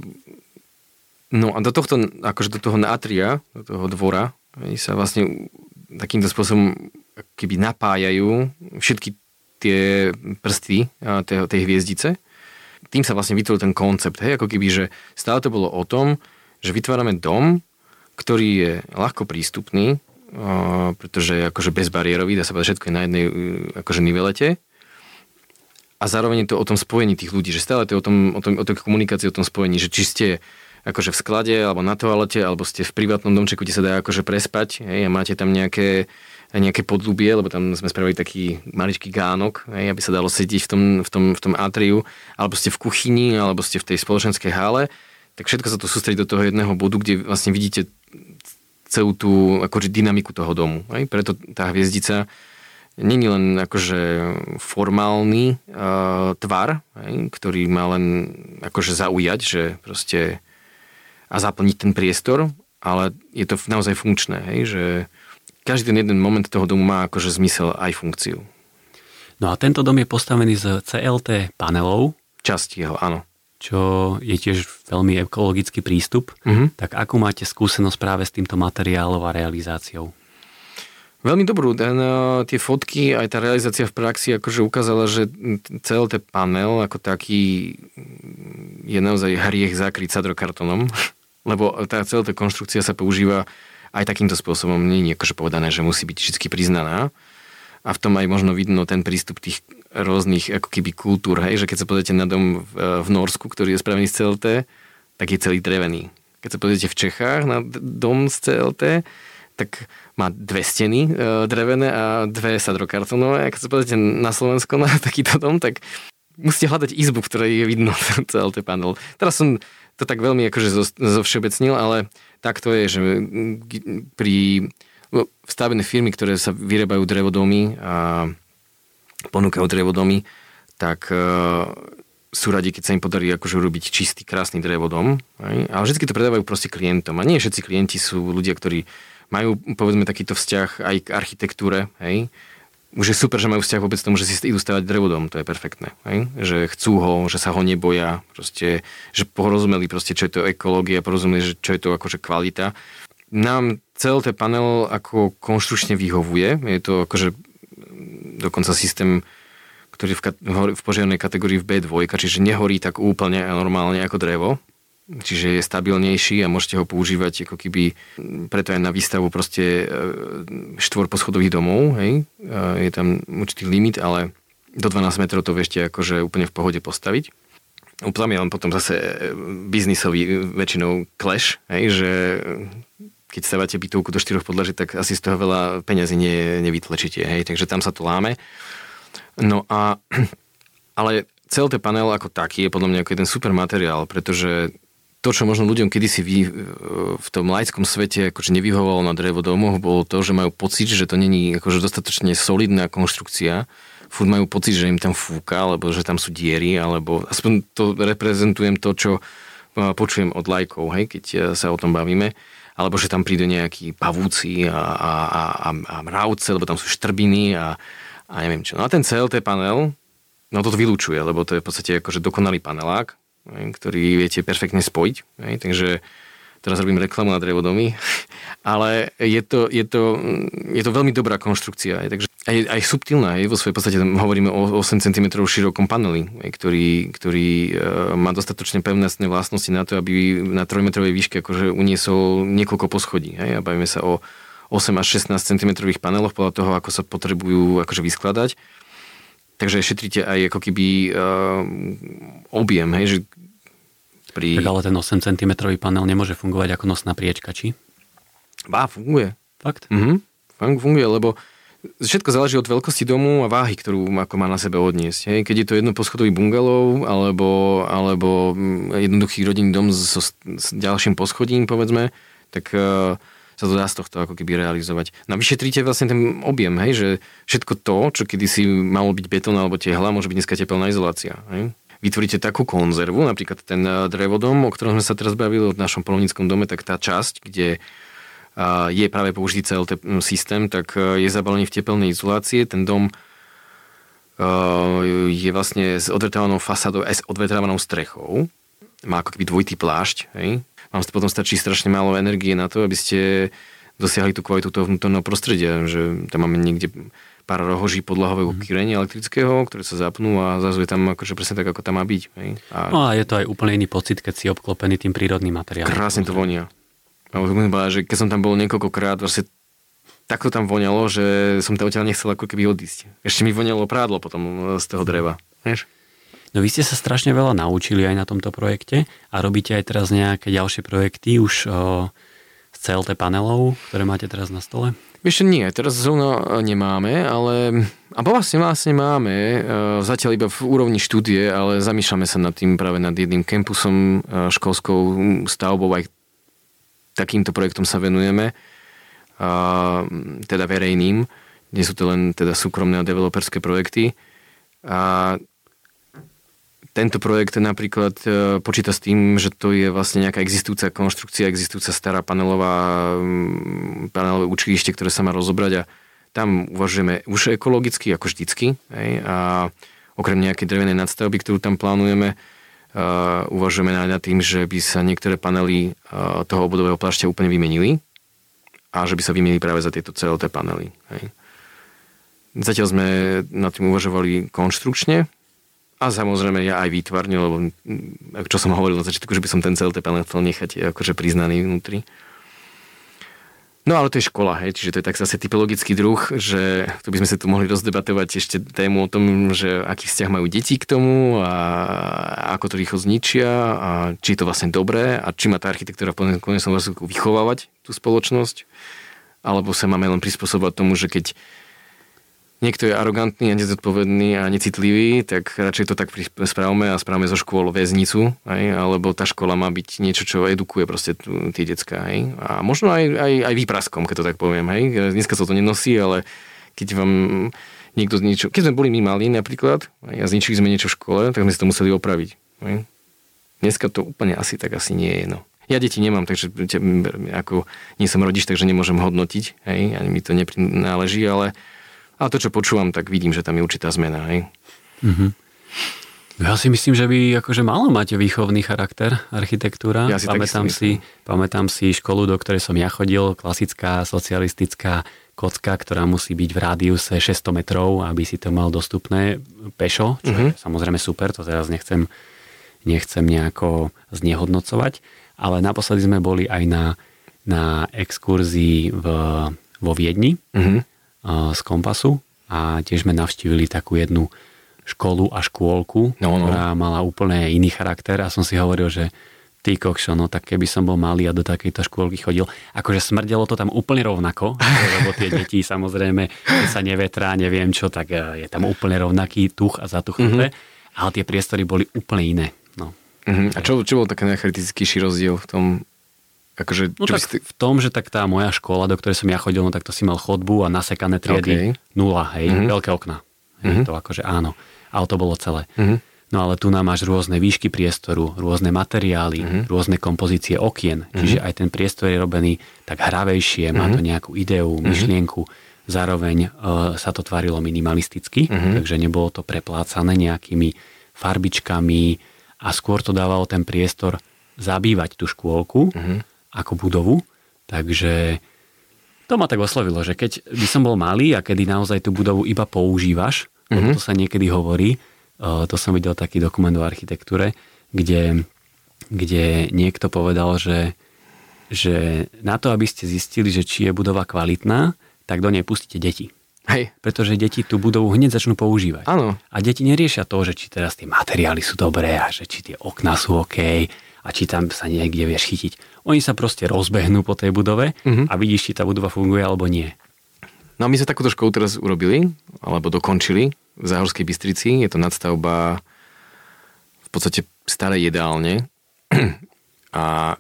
no a do tohto, akože do toho atria, do toho dvora, hej, sa vlastne takýmto spôsobom keby napájajú všetky tie prsty tej, tej hviezdice. Tým sa vlastne vytvoril ten koncept, hej, ako keby, že stále to bolo o tom, že vytvárame dom, ktorý je ľahko prístupný, pretože je akože bezbariérový, dá sa povedať, všetko je na jednej akože nivelete. A zároveň je to o tom spojení tých ľudí, že stále to je o, tom, o, tom, o tej komunikácii, o tom spojení, že či ste akože v sklade, alebo na toalete, alebo ste v privátnom domčeku, kde sa dá akože prespať hej, a máte tam nejaké, nejaké podlubie, lebo tam sme spravili taký maličký gánok, hej, aby sa dalo sedieť v tom, v, tom, v tom atriu, alebo ste v kuchyni, alebo ste v tej spoločenskej hále, tak všetko sa to sústredí do toho jedného bodu, kde vlastne vidíte celú tú akože dynamiku toho domu. Hej? Preto tá hviezdica není len akože formálny uh, tvar, hej? ktorý má len akože zaujať, že proste a zaplniť ten priestor, ale je to naozaj funkčné, hej? že každý ten jeden moment toho domu má akože zmysel aj funkciu. No a tento dom je postavený z CLT panelov. Časti jeho, áno. Čo je tiež veľmi ekologický prístup. Mhm. Tak akú máte skúsenosť práve s týmto materiálom a realizáciou? Veľmi dobrú. Ten, uh, tie fotky, aj tá realizácia v praxi akože ukázala, že CLT panel ako taký je naozaj hriech zakryť sadrokartonom, lebo tá CLT konštrukcia sa používa aj takýmto spôsobom. Nie je akože povedané, že musí byť vždy priznaná. A v tom aj možno vidno ten prístup tých rôznych ako keby kultúr, hej, že keď sa pozriete na dom v, v Norsku, ktorý je spravený z CLT, tak je celý drevený. Keď sa pozriete v Čechách na dom z CLT, tak má dve steny e, drevené a dve sadrokartonové. Keď sa pozrite na Slovensko na takýto dom, tak musíte hľadať izbu, v ktorej je vidno ten panel. Teraz som to tak veľmi akože zovšeobecnil, ale tak to je, že pri vstavené firmy, ktoré sa vyrábajú drevodomy a ponúkajú drevodomy, tak uh, sú radi, keď sa im podarí akože urobiť čistý, krásny drevodom. Aj? Ale vždy to predávajú proste klientom. A nie všetci klienti sú ľudia, ktorí majú povedzme takýto vzťah aj k architektúre, hej, už je super, že majú vzťah vôbec k tomu, že si idú stavať drevodom, to je perfektné. Hej? Že chcú ho, že sa ho neboja, proste, že porozumeli, proste, čo je to ekológia, porozumeli, že čo je to akože kvalita. Nám celý ten panel ako konštručne vyhovuje, je to akože dokonca systém, ktorý v, v požiarnej kategórii v B2, čiže nehorí tak úplne normálne ako drevo, čiže je stabilnejší a môžete ho používať ako keby preto aj na výstavu proste e, štvor poschodových domov, hej, je tam určitý limit, ale do 12 metrov to viete akože úplne v pohode postaviť. Tam je len potom zase e, biznisový e, väčšinou clash, hej, že keď stavate bytovku do 4 podlaží, tak asi z toho veľa peňazí nie, nevytlečíte, hej, takže tam sa to láme. No a, ale celý ten panel ako taký je podľa mňa ako jeden super materiál, pretože to, čo možno ľuďom kedysi vy, v tom laickom svete akože nevyhovalo na drevodomoch, bolo to, že majú pocit, že to není akože dostatočne solidná konštrukcia. Furt majú pocit, že im tam fúka, alebo že tam sú diery, alebo aspoň to reprezentujem to, čo počujem od lajkov, hej, keď e, sa o tom bavíme. Alebo že tam prídu nejakí pavúci a, a, a, a, a mravce, lebo tam sú štrbiny a, a neviem čo. No a ten CLT panel, no to vylúčuje, lebo to je v podstate akože dokonalý panelák, ktorý viete perfektne spojiť. Takže teraz robím reklamu na drevodomy, ale je to, je to, je to veľmi dobrá konštrukcia. Takže aj, aj subtilná, aj vo svojej podstate hovoríme o 8 cm širokom paneli, ktorý, ktorý e, má dostatočne pevnostné vlastnosti na to, aby na 3 metrovej výške akože uniesol niekoľko poschodí. Hej? A bavíme sa o 8 až 16 cm paneloch podľa toho, ako sa potrebujú akože vyskladať. Takže šetríte aj ako keby uh, objem, hej, že pri... Tak ale ten 8 cm panel nemôže fungovať ako nosná priečka, či? Bá, funguje. Fakt? Mhm, funguje, lebo všetko záleží od veľkosti domu a váhy, ktorú ako má na sebe odniesť. Hej. Keď je to jednoposchodový bungalov alebo, alebo mm, jednoduchý rodinný dom so, s ďalším poschodím, povedzme, tak uh, sa to dá z tohto ako keby realizovať. No vyšetríte vlastne ten objem, hej, že všetko to, čo kedysi malo byť betón alebo tehla, môže byť dneska tepelná izolácia. Hej. Vytvoríte takú konzervu, napríklad ten eh, drevodom, o ktorom sme sa teraz bavili v našom polovníckom dome, tak tá časť, kde eh, je práve použitý celý hm, systém, tak eh, je zabalený v tepelnej izolácie. Ten dom je vlastne s odvetrávanou fasádou aj s odvetrávanou strechou. Má ako keby dvojitý plášť, hej? vám potom stačí strašne málo energie na to, aby ste dosiahli tú kvalitu toho vnútorného prostredia, že tam máme niekde pár rohoží podlahového mm. kýrenia elektrického, ktoré sa zapnú a zrazu je tam akože presne tak, ako tam má byť. Hej? A... No a je to aj úplne iný pocit, keď si obklopený tým prírodným materiálom. Krásne to vonia. že keď som tam bol niekoľkokrát, vlastne tak to tam voňalo, že som tam odtiaľ nechcel ako keby odísť. Ešte mi voňalo prádlo potom z toho dreva. Vieš? No vy ste sa strašne veľa naučili aj na tomto projekte a robíte aj teraz nejaké ďalšie projekty už o, z CLT panelov, ktoré máte teraz na stole? Vieš, nie, teraz zrovna nemáme, ale... A vlastne vlastne máme, e, zatiaľ iba v úrovni štúdie, ale zamýšľame sa nad tým práve nad jedným kampusom, e, školskou stavbou, aj takýmto projektom sa venujeme. teda verejným. Nie sú to len teda súkromné a developerské projekty. A tento projekt napríklad e, počíta s tým, že to je vlastne nejaká existujúca konštrukcia, existujúca stará panelová, mm, panelové učilište, ktoré sa má rozobrať a tam uvažujeme už ekologicky, ako vždycky. Hej, a okrem nejakej drevenej nadstavby, ktorú tam plánujeme, uh, uvažujeme aj nad tým, že by sa niektoré panely uh, toho obvodového plášťa úplne vymenili a že by sa vymenili práve za tieto CLT panely. Hej. Zatiaľ sme nad tým uvažovali konštrukčne, a samozrejme ja aj výtvarne, lebo čo som hovoril na začiatku, že by som ten celý panel chcel nechať akože priznaný vnútri. No ale to je škola, hej, čiže to je tak zase typologický druh, že tu by sme sa tu mohli rozdebatovať ešte tému o tom, že aký vzťah majú deti k tomu a ako to rýchlo zničia a či je to vlastne dobré a či má tá architektúra v konečnom dôsledku vychovávať tú spoločnosť alebo sa máme len prispôsobovať tomu, že keď niekto je arogantný a nezodpovedný a necitlivý, tak radšej to tak správame a správame zo škôl väznicu, aj, alebo tá škola má byť niečo, čo edukuje proste tie decka. Aj, a možno aj, aj, aj výpraskom, keď to tak poviem. Aj. Dneska sa to nenosí, ale keď vám niekto niečo... Keď sme boli my malí napríklad a zničili sme niečo v škole, tak sme si to museli opraviť. Aj. Dneska to úplne asi tak asi nie je. No. Ja deti nemám, takže ako nie som rodič, takže nemôžem hodnotiť, hej, ani mi to neprináleží, ale a to, čo počúvam, tak vidím, že tam je určitá zmena. Hej? Mm-hmm. Ja si myslím, že by akože malo mať výchovný charakter architektúra. Ja si pamätám, si, pamätám si školu, do ktorej som ja chodil, klasická socialistická kocka, ktorá musí byť v rádiuse 600 metrov, aby si to mal dostupné pešo, čo mm-hmm. je mhm. samozrejme super, to teraz nechcem, nechcem nejako znehodnocovať, ale naposledy sme boli aj na, na exkurzii v, vo Viedni, mm-hmm z Kompasu a tiež sme navštívili takú jednu školu a škôlku, no, no. ktorá mala úplne iný charakter a som si hovoril, že ty kokšo, no tak keby som bol malý a do takejto škôlky chodil, akože smrdelo to tam úplne rovnako, lebo tie deti samozrejme, keď sa nevetrá, neviem čo, tak e, je tam úplne rovnaký tuch a zatuchnuté, mm-hmm. ale tie priestory boli úplne iné. No. Mm-hmm. A čo, čo bol taký najkritickejší rozdiel v tom Akože, no tak si... v tom, že tak tá moja škola, do ktorej som ja chodil, no tak to si mal chodbu a nasekané triedy, okay. nula, hej, mm-hmm. veľké okna. Hej, mm-hmm. To akože áno, ale to bolo celé. Mm-hmm. No ale tu nám máš rôzne výšky priestoru, rôzne materiály, mm-hmm. rôzne kompozície okien, mm-hmm. čiže aj ten priestor je robený tak hravejšie, mm-hmm. má to nejakú ideu, mm-hmm. myšlienku, zároveň uh, sa to tvarilo minimalisticky, mm-hmm. takže nebolo to preplácané nejakými farbičkami a skôr to dávalo ten priestor zabývať tú škôlku mm-hmm ako budovu. Takže to ma tak oslovilo, že keď by som bol malý a kedy naozaj tú budovu iba používaš, mm-hmm. lebo to sa niekedy hovorí, to som videl taký dokument o architektúre, kde, kde niekto povedal, že, že na to, aby ste zistili, že či je budova kvalitná, tak do nej pustíte deti. Hej. Pretože deti tú budovu hneď začnú používať. Áno. A deti neriešia to, že či teraz tie materiály sú dobré a že či tie okná sú OK a či tam sa niekde vieš chytiť. Oni sa proste rozbehnú po tej budove uh-huh. a vidíš, či tá budova funguje alebo nie. No a my sme takúto školu teraz urobili, alebo dokončili v Záhorskej Bystrici. Je to nadstavba v podstate staré jedálne. A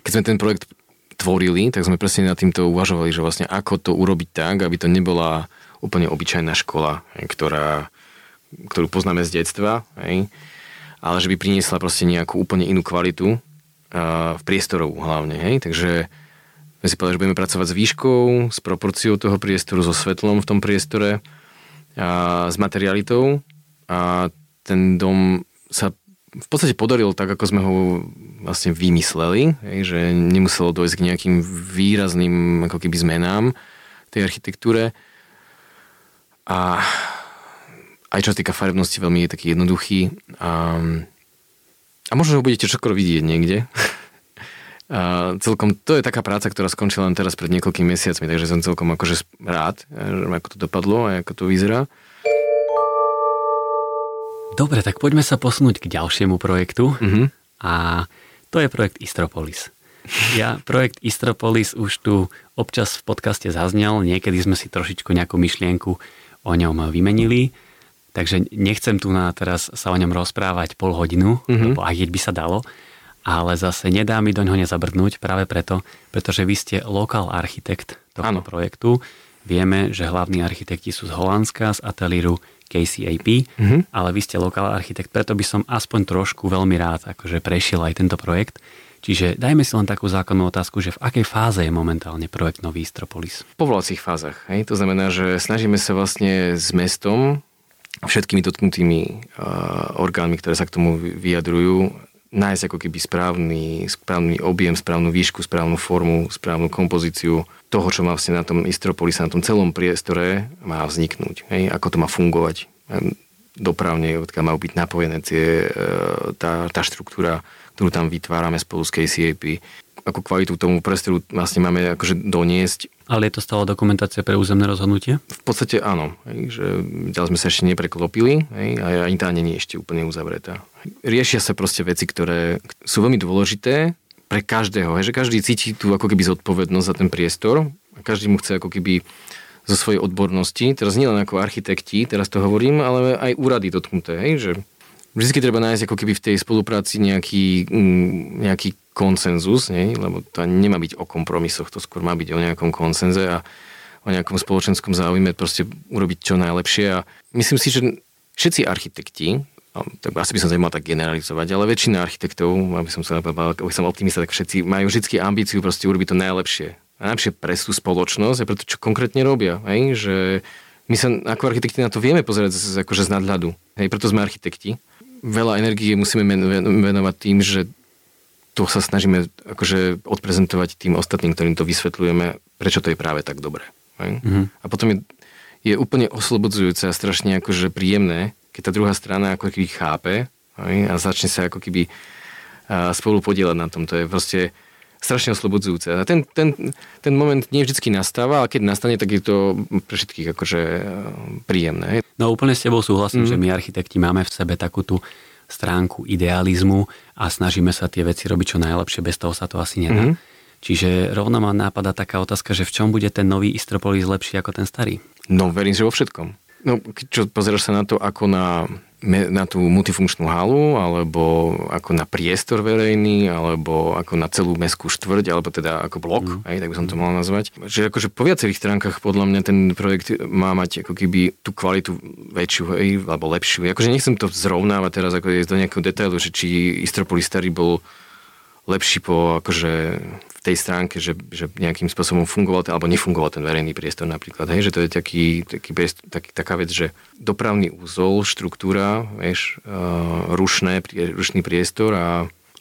keď sme ten projekt tvorili, tak sme presne nad týmto uvažovali, že vlastne ako to urobiť tak, aby to nebola úplne obyčajná škola, ktorá, ktorú poznáme z detstva, hej, ale že by priniesla proste nejakú úplne inú kvalitu v priestorovú hlavne, hej, takže sme si povedali, že budeme pracovať s výškou, s proporciou toho priestoru, so svetlom v tom priestore, a s materialitou. A ten dom sa v podstate podaril tak, ako sme ho vlastne vymysleli, hej, že nemuselo dojsť k nejakým výrazným ako keby zmenám tej architektúre. A aj čo sa týka farebnosti, veľmi je taký jednoduchý. A, a možno ho budete čoskoro vidieť niekde. A celkom, to je taká práca, ktorá skončila len teraz pred niekoľkými mesiacmi, takže som celkom akože rád, ako to dopadlo a ako to vyzerá. Dobre, tak poďme sa posunúť k ďalšiemu projektu. Mm-hmm. A to je projekt Istropolis. Ja projekt Istropolis už tu občas v podcaste zaznel, niekedy sme si trošičku nejakú myšlienku o ňom vymenili. Takže nechcem tu na teraz sa o ňom rozprávať pol hodinu, mm-hmm. lebo aj keď by sa dalo, ale zase nedá mi do ňoho nezabrdnúť práve preto, pretože vy ste lokál architekt tohto ano. projektu. Vieme, že hlavní architekti sú z Holandska, z ateliéru KCAP, mm-hmm. ale vy ste lokál architekt, preto by som aspoň trošku veľmi rád akože prešiel aj tento projekt. Čiže dajme si len takú zákonnú otázku, že v akej fáze je momentálne projekt Nový Istropolis? Po volacích fázach. Hej? To znamená, že snažíme sa vlastne s mestom, všetkými dotknutými uh, orgánmi, ktoré sa k tomu vyjadrujú, nájsť ako keby správny, správny objem, správnu výšku, správnu formu, správnu kompozíciu toho, čo má vlastne na tom Istropolise, na tom celom priestore má vzniknúť. Hej? Ako to má fungovať dopravne, odkiaľ majú byť napojené tie, e, tá, tá štruktúra, ktorú tam vytvárame spolu s KCAP. Ako kvalitu tomu priestoru vlastne máme akože doniesť. Ale je to stále dokumentácia pre územné rozhodnutie? V podstate áno. Hej, že ďalej sme sa ešte nepreklopili hej, a ani tá nie je ešte úplne uzavretá. Riešia sa proste veci, ktoré sú veľmi dôležité pre každého. Hej, že každý cíti tú ako keby zodpovednosť za ten priestor a každý mu chce ako keby zo svojej odbornosti, teraz nielen ako architekti, teraz to hovorím, ale aj úrady dotknuté, hej, že vždy treba nájsť ako keby v tej spolupráci nejaký, mm, nejaký konsenzus, hej, lebo to nemá byť o kompromisoch, to skôr má byť o nejakom konsenze a o nejakom spoločenskom záujme proste urobiť čo najlepšie a myslím si, že všetci architekti, tak asi by som sa tak generalizovať, ale väčšina architektov, aby som sa aby som optimista, tak všetci majú vždy ambíciu proste urobiť to najlepšie najlepšie pre tú spoločnosť a preto, čo konkrétne robia. Hej? Že my sa ako architekti na to vieme pozerať z, akože z nadhľadu. Hej? Preto sme architekti. Veľa energie musíme venovať tým, že to sa snažíme akože odprezentovať tým ostatným, ktorým to vysvetľujeme, prečo to je práve tak dobré. Mm-hmm. A potom je, je úplne oslobodzujúce a strašne akože príjemné, keď tá druhá strana ako keby chápe hej? a začne sa ako keby spolu podielať na tom. To je proste strašne oslobodzujúce. A ten, ten, ten moment nie vždy nastáva, ale keď nastane, tak je to pre všetkých akože príjemné. No úplne s tebou súhlasím, mm. že my architekti máme v sebe takú tú stránku idealizmu a snažíme sa tie veci robiť čo najlepšie, bez toho sa to asi nedá. Mm. Čiže rovno ma nápada taká otázka, že v čom bude ten nový Istropolis lepší ako ten starý? No verím, že vo všetkom. No, čo pozeráš sa na to ako na na tú multifunkčnú halu, alebo ako na priestor verejný, alebo ako na celú mestskú štvrť, alebo teda ako blok, mm. aj, tak by som to mal nazvať. Že akože po viacerých stránkach podľa mňa ten projekt má mať ako keby tú kvalitu väčšiu, hej, alebo lepšiu. Akože nechcem to zrovnávať teraz ako je do nejakého detailu, že či Istropolis starý bol lepší po akože v tej stránke, že, že nejakým spôsobom fungoval alebo nefungoval ten verejný priestor napríklad. Hej, že to je taký, taký, taký, taká vec, že dopravný úzol, štruktúra, vieš, uh, rušné, rušný priestor a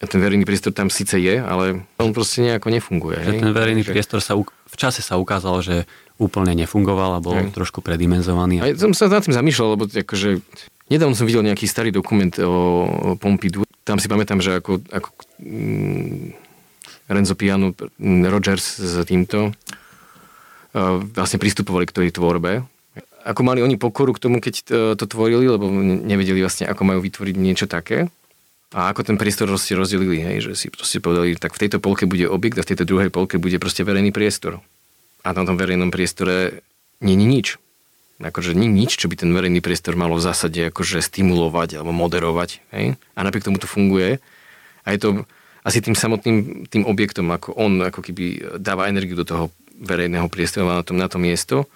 a ten verejný priestor tam síce je, ale on proste nejako nefunguje. Hej? Ten verejný že... priestor sa v čase sa ukázalo, že úplne nefungoval a bol hej. trošku predimenzovaný. A som sa nad tým zamýšľal, lebo akože Nedávno som videl nejaký starý dokument o Pompidou. Tam si pamätám, že ako, ako mm, Renzo Piano, mm, Rogers s týmto uh, vlastne pristupovali k tej tvorbe. Ako mali oni pokoru k tomu, keď to, to tvorili, lebo nevedeli vlastne, ako majú vytvoriť niečo také. A ako ten priestor si rozdelili, hej, že si proste povedali, tak v tejto polke bude objekt a v tejto druhej polke bude proste verejný priestor. A na tom verejnom priestore je nič akože nie nič, čo by ten verejný priestor malo v zásade akože stimulovať alebo moderovať. Hej? A napriek tomu to funguje. A je to asi tým samotným tým objektom, ako on ako keby dáva energiu do toho verejného priestoru na tom, na to miesto.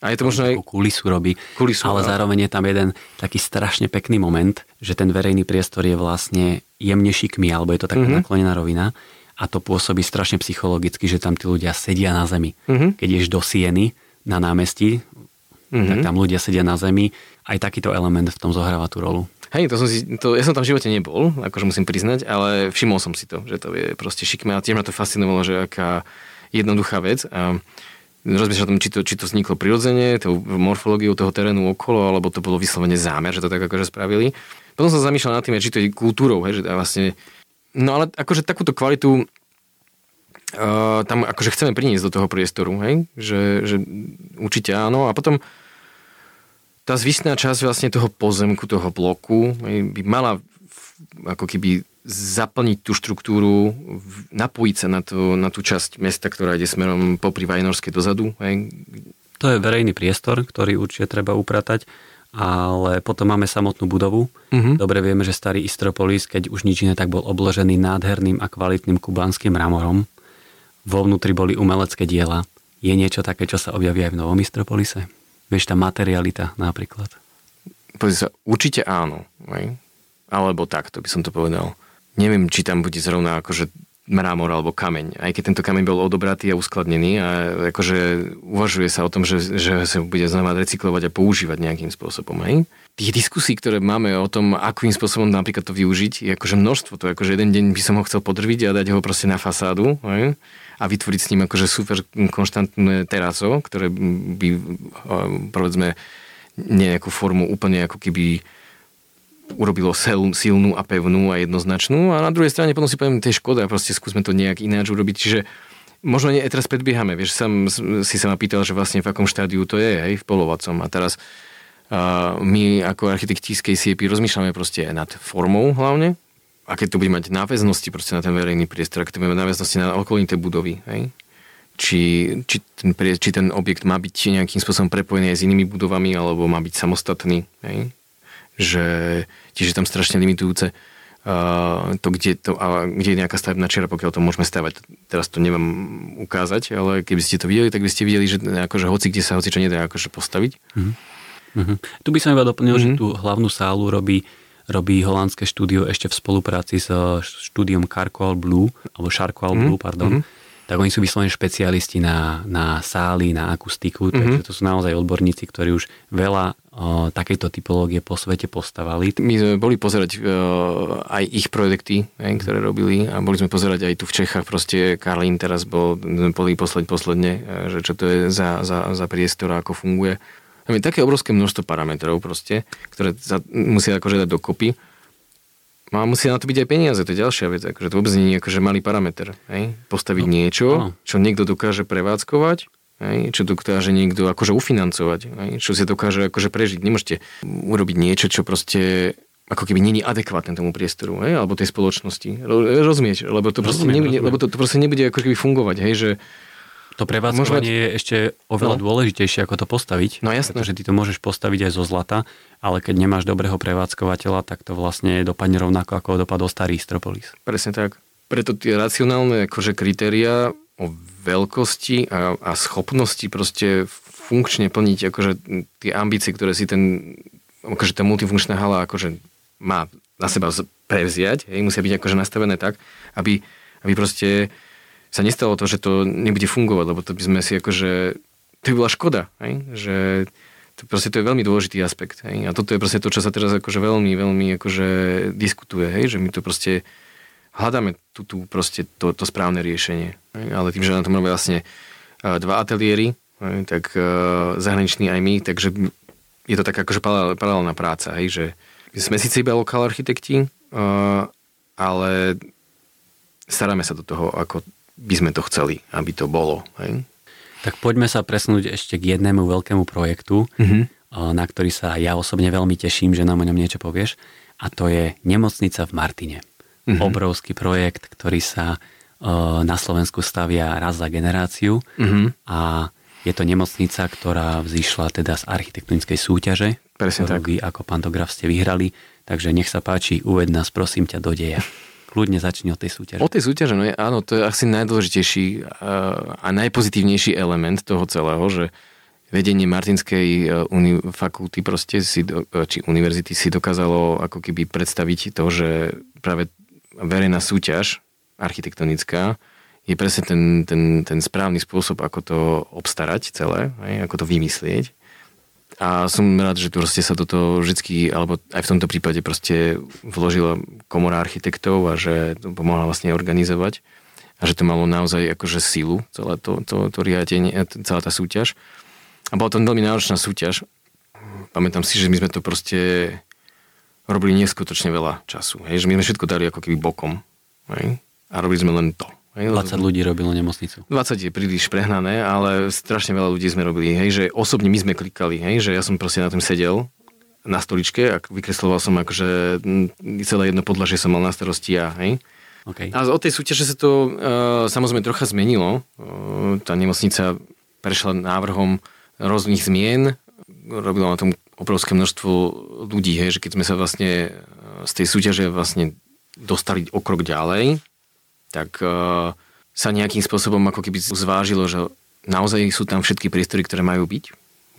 A je to možno aj... Kulisu robí. Kulisu, ale zároveň je tam jeden taký strašne pekný moment, že ten verejný priestor je vlastne jemne šikmý, alebo je to taká mm-hmm. naklonená rovina a to pôsobí strašne psychologicky, že tam tí ľudia sedia na zemi. Mm-hmm. Keď ješ do Sieny na námestí, mm-hmm. tak tam ľudia sedia na zemi. Aj takýto element v tom zohráva tú rolu. Hej, to som si, to, ja som tam v živote nebol, akože musím priznať, ale všimol som si to, že to je proste šikmé a tiež ma to fascinovalo, že aká jednoduchá vec. A rozmýšľam či to, či to vzniklo prirodzene, tou morfológiou toho terénu okolo, alebo to bolo vyslovene zámer, že to tak akože spravili. Potom som zamýšľal nad tým, či to je kultúrou, hej, že vlastne... No ale akože takúto kvalitu uh, tam akože chceme priniesť do toho priestoru, hej? Že, že určite áno. A potom tá zvyšná časť vlastne toho pozemku, toho bloku by mala ako keby zaplniť tú štruktúru, napojiť sa na, to, na tú časť mesta, ktorá ide smerom popri Vajnorskej dozadu. Hej. To je verejný priestor, ktorý určite treba upratať ale potom máme samotnú budovu. Uh-huh. Dobre vieme, že starý Istropolis, keď už nič iné, tak bol obložený nádherným a kvalitným kubánskym mramorom. Vo vnútri boli umelecké diela. Je niečo také, čo sa objaví aj v Novom Istropolise? Vieš, tá materialita napríklad. Pozri sa, určite áno. Aj? Alebo takto by som to povedal. Neviem, či tam bude zrovna akože mramor alebo kameň. Aj keď tento kameň bol odobratý a uskladnený a akože uvažuje sa o tom, že, že sa bude znova recyklovať a používať nejakým spôsobom. Hej? Tých diskusí, ktoré máme o tom, akým spôsobom napríklad to využiť, je akože množstvo. To je akože jeden deň by som ho chcel podrviť a dať ho proste na fasádu hej? A vytvoriť s ním akože super konštantné teraso, ktoré by povedzme nejakú formu úplne ako keby urobilo silnú a pevnú a jednoznačnú. A na druhej strane potom si poviem, to je škoda, proste skúsme to nejak ináč urobiť. Čiže možno nie, teraz predbiehame, vieš, sam, si sa ma pýtal, že vlastne v akom štádiu to je, hej, v polovacom. A teraz uh, my ako architekti z KCP rozmýšľame proste nad formou hlavne, aké to bude mať náväznosti proste na ten verejný priestor, aké to bude mať náväznosti na okolité budovy, hej? Či, či, ten, či ten objekt má byť nejakým spôsobom prepojený aj s inými budovami, alebo má byť samostatný, hej? že tiež je tam strašne limitujúce uh, to, kde, to, a kde je nejaká stavebná čiara, pokiaľ to môžeme stavať. Teraz to nemám ukázať, ale keby ste to videli, tak by ste videli, že akože hoci kde sa hoci čo nedá akože postaviť. Mm-hmm. Mm-hmm. Tu by som iba doplnil, mm-hmm. že mhm. tú hlavnú sálu robí robí holandské štúdio ešte v spolupráci s štúdiom Carcoal Blue, alebo Charcoal mm-hmm. Blue, pardon. Mm-hmm tak oni sú vyslovene špecialisti na, na sály, na akustiku, mm-hmm. takže to sú naozaj odborníci, ktorí už veľa o, takejto typológie po svete postavali. My sme boli pozerať o, aj ich projekty, aj, ktoré robili a boli sme pozerať aj tu v Čechách, proste Karlín teraz bol, sme boli posledne, posledne, že čo to je za, za, za priestor a ako funguje. Tam je také obrovské množstvo parametrov proste, ktoré sa musia akože dať dokopy No a musí na to byť aj peniaze, to je ďalšia vec. Akože to vôbec nie je akože malý parameter. Hej? Postaviť no, niečo, no. čo niekto dokáže prevádzkovať, hej? čo dokáže niekto akože ufinancovať, hej? čo si dokáže akože prežiť. Nemôžete urobiť niečo, čo proste ako keby není adekvátne tomu priestoru, hej? alebo tej spoločnosti. Rozumieš? Lebo to proste, rozumiem, nebude, rozumiem. Lebo to, to proste nebude ako keby fungovať, hej? že to prevádzkovanie je ešte oveľa no. dôležitejšie, ako to postaviť. No jasné. Pretože ty to môžeš postaviť aj zo zlata, ale keď nemáš dobrého prevádzkovateľa, tak to vlastne dopadne rovnako, ako dopadol starý Stropolis. Presne tak. Preto tie racionálne akože kritéria o veľkosti a, a schopnosti proste funkčne plniť akože tie ambície, ktoré si ten, akože tá multifunkčná hala akože má na seba prevziať, hej, musia byť akože nastavené tak, aby, aby proste sa nestalo to, že to nebude fungovať, lebo to by sme si akože, to by bola škoda, hej? že to, proste to je veľmi dôležitý aspekt. Hej? A toto je proste to, čo sa teraz akože veľmi, veľmi akože diskutuje, hej? že my to proste hľadáme tu, tu proste to, to správne riešenie. Hej? Ale tým, že na tom robia vlastne dva ateliéry, hej? tak uh, zahraniční aj my, takže je to taká akože paralelná práca, hej? že sme síce iba lokál architekti, uh, ale staráme sa do toho, ako by sme to chceli, aby to bolo. Hej? Tak poďme sa presnúť ešte k jednému veľkému projektu, mm-hmm. na ktorý sa ja osobne veľmi teším, že nám o ňom niečo povieš. A to je nemocnica v Martine. Mm-hmm. Obrovský projekt, ktorý sa na Slovensku stavia raz za generáciu mm-hmm. a je to nemocnica, ktorá vzýšla teda z architektonickej súťaže, Presne ktorú tak. vy ako pantograf ste vyhrali. Takže nech sa páči, uved nás prosím ťa do deja. Kľudne začni od tej súťaže. O tej súťaže, no je, áno, to je asi najdôležitejší eh, a najpozitívnejší element toho celého, že vedenie Martinskej eh, uni- fakulty proste si, eh, či univerzity si dokázalo ako keby predstaviť to, že práve verejná súťaž architektonická je presne ten, ten, ten správny spôsob, ako to obstarať celé, ako to vymyslieť a som rád, že proste sa toto vždy, alebo aj v tomto prípade proste vložila komora architektov a že to pomohla vlastne organizovať a že to malo naozaj akože silu, celé to, to, to riadenie, celá tá súťaž. A bola to veľmi náročná súťaž. Pamätám si, že my sme to proste robili neskutočne veľa času. Hej? Že my sme všetko dali ako keby bokom. Hej? A robili sme len to. Hej, 20 ľudí robilo nemocnicu. 20 je príliš prehnané, ale strašne veľa ľudí sme robili. Hej, že osobne my sme klikali, hej, že ja som proste na tom sedel na stoličke a vykresloval som akože celé jedno podlažie som mal na starosti ja, hej. Okay. A od tej súťaže sa to uh, samozrejme trocha zmenilo. Uh, tá nemocnica prešla návrhom rôznych zmien, robila na tom obrovské množstvo ľudí, hej, že keď sme sa vlastne z tej súťaže vlastne dostali o krok ďalej, tak uh, sa nejakým spôsobom ako keby zvážilo, že naozaj sú tam všetky priestory, ktoré majú byť.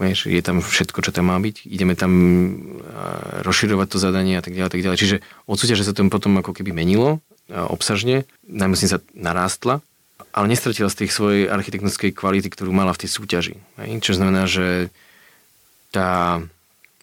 Vieš, je tam všetko, čo tam má byť. Ideme tam rozširovať to zadanie a tak ďalej. Tak ďalej. Čiže od súťaže sa to potom ako keby menilo obsažne. Najmä sa narástla, ale nestratila z tej svojej architektonickej kvality, ktorú mala v tej súťaži. Čo znamená, že tá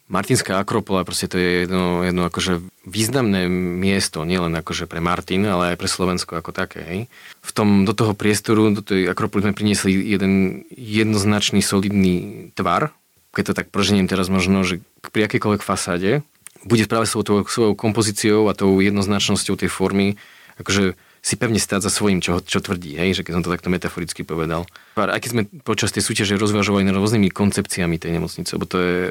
Martinská Akropola, proste to je jedno, jedno akože významné miesto, nielen akože pre Martin, ale aj pre Slovensko ako také. Hej. V tom, do toho priestoru, do tej Akropoly sme priniesli jeden jednoznačný, solidný tvar. Keď to tak proženiem teraz možno, že pri akejkoľvek fasáde bude práve svojou, svojou kompozíciou a tou jednoznačnosťou tej formy akože si pevne stáť za svojím, čo, čo tvrdí, hej, že keď som to takto metaforicky povedal. Aj keď sme počas tej súťaže rozvážovali rôznymi koncepciami tej nemocnice, lebo to je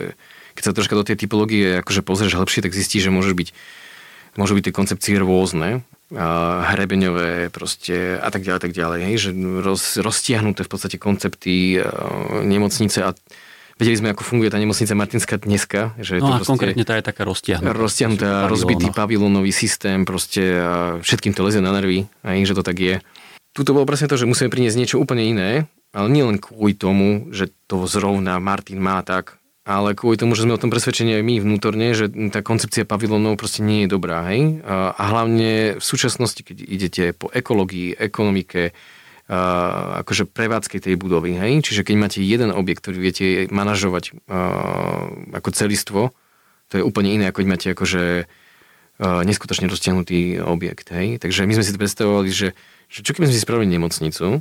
keď sa troška do tej typológie akože pozrieš hlbšie, tak zistíš, že môžeš byť, môžu byť tie koncepcie rôzne, hrebeňové proste a tak ďalej, tak ďalej, hej, že roz, roztiahnuté v podstate koncepty nemocnice a Vedeli sme, ako funguje tá nemocnica Martinská dneska. Že no to a konkrétne tá je taká roztiahnutá. Roztiahnutá, rozbitý pavilónový systém, proste a všetkým to lezie na nervy, aj, že to tak je. Tuto bolo presne to, že musíme priniesť niečo úplne iné, ale nie len kvôli tomu, že to zrovna Martin má tak, ale kvôli tomu, že sme o tom presvedčení aj my vnútorne, že tá koncepcia pavilónov proste nie je dobrá, hej? A, hlavne v súčasnosti, keď idete po ekológii, ekonomike, akože prevádzke tej budovy, hej? Čiže keď máte jeden objekt, ktorý viete manažovať ako celistvo, to je úplne iné, ako keď máte akože neskutočne roztiahnutý objekt, hej? Takže my sme si to predstavovali, že, že čo keby sme si spravili nemocnicu,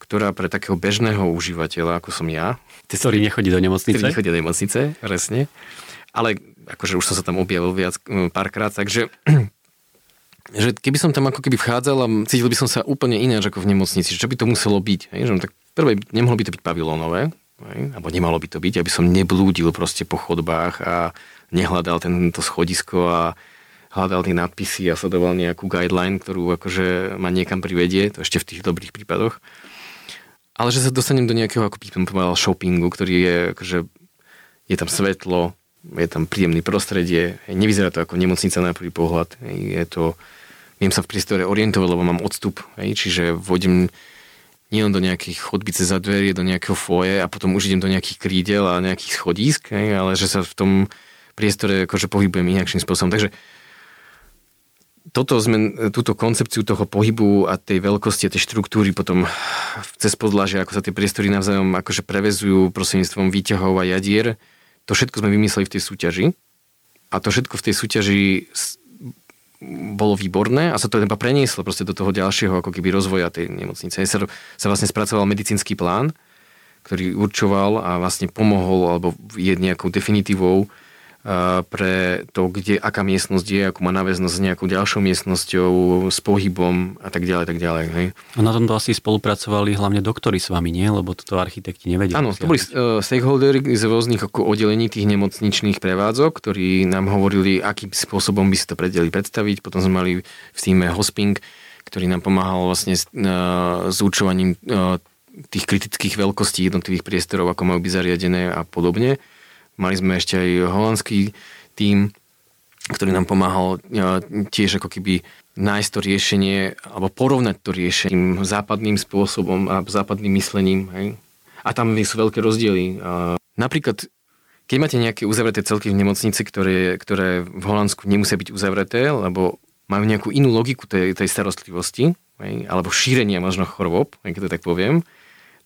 ktorá pre takého bežného užívateľa, ako som ja, ktorý nechodí do nemocnice. Ktorý nechodí do nemocnice, presne. Ale akože už som sa tam objavil viac párkrát, takže že keby som tam ako keby vchádzal a cítil by som sa úplne ináč ako v nemocnici, čo by to muselo byť. Hej? Že, no tak prvé, nemohlo by to byť pavilónové, hej? alebo nemalo by to byť, aby som neblúdil proste po chodbách a nehľadal tento schodisko a hľadal tie nadpisy a sledoval nejakú guideline, ktorú akože ma niekam privedie, to ešte v tých dobrých prípadoch ale že sa dostanem do nejakého, ako som povedal, shoppingu, ktorý je, akože, je tam svetlo, je tam príjemné prostredie, nevyzerá to ako nemocnica na prvý pohľad, je to, viem sa v priestore orientovať, lebo mám odstup, čiže vodím nielen do nejakých chodbice za dverie, do nejakého foje a potom už idem do nejakých krídel a nejakých schodísk, ale že sa v tom priestore akože pohybujem inakším spôsobom. Takže toto sme, túto koncepciu toho pohybu a tej veľkosti a tej štruktúry potom cez podlaže, ako sa tie priestory navzájom akože prevezujú prostredníctvom výťahov a jadier, to všetko sme vymysleli v tej súťaži a to všetko v tej súťaži bolo výborné a sa to iba prenieslo proste do toho ďalšieho ako keby rozvoja tej nemocnice. Sa, sa vlastne spracoval medicínsky plán, ktorý určoval a vlastne pomohol alebo je nejakou definitívou pre to, kde, aká miestnosť je, akú má náväznosť s nejakou ďalšou miestnosťou, s pohybom a tak ďalej, tak ďalej. Hej. A na tomto asi spolupracovali hlavne doktory s vami, nie? Lebo toto architekti nevedia. Áno, to boli uh, stakeholdery z rôznych ako oddelení tých nemocničných prevádzok, ktorí nám hovorili, akým spôsobom by si to predeli predstaviť. Potom sme mali v týme Hosping, ktorý nám pomáhal vlastne s, uh, s určovaním uh, tých kritických veľkostí jednotlivých priestorov, ako majú byť zariadené a podobne. Mali sme ešte aj holandský tím, ktorý nám pomáhal tiež ako keby nájsť to riešenie alebo porovnať to riešením západným spôsobom a západným myslením. Hej? A tam sú veľké rozdiely. Napríklad, keď máte nejaké uzavreté celky v nemocnici, ktoré, ktoré v Holandsku nemusia byť uzavreté, lebo majú nejakú inú logiku tej, tej starostlivosti, hej? alebo šírenia možno chorôb, keď to tak poviem,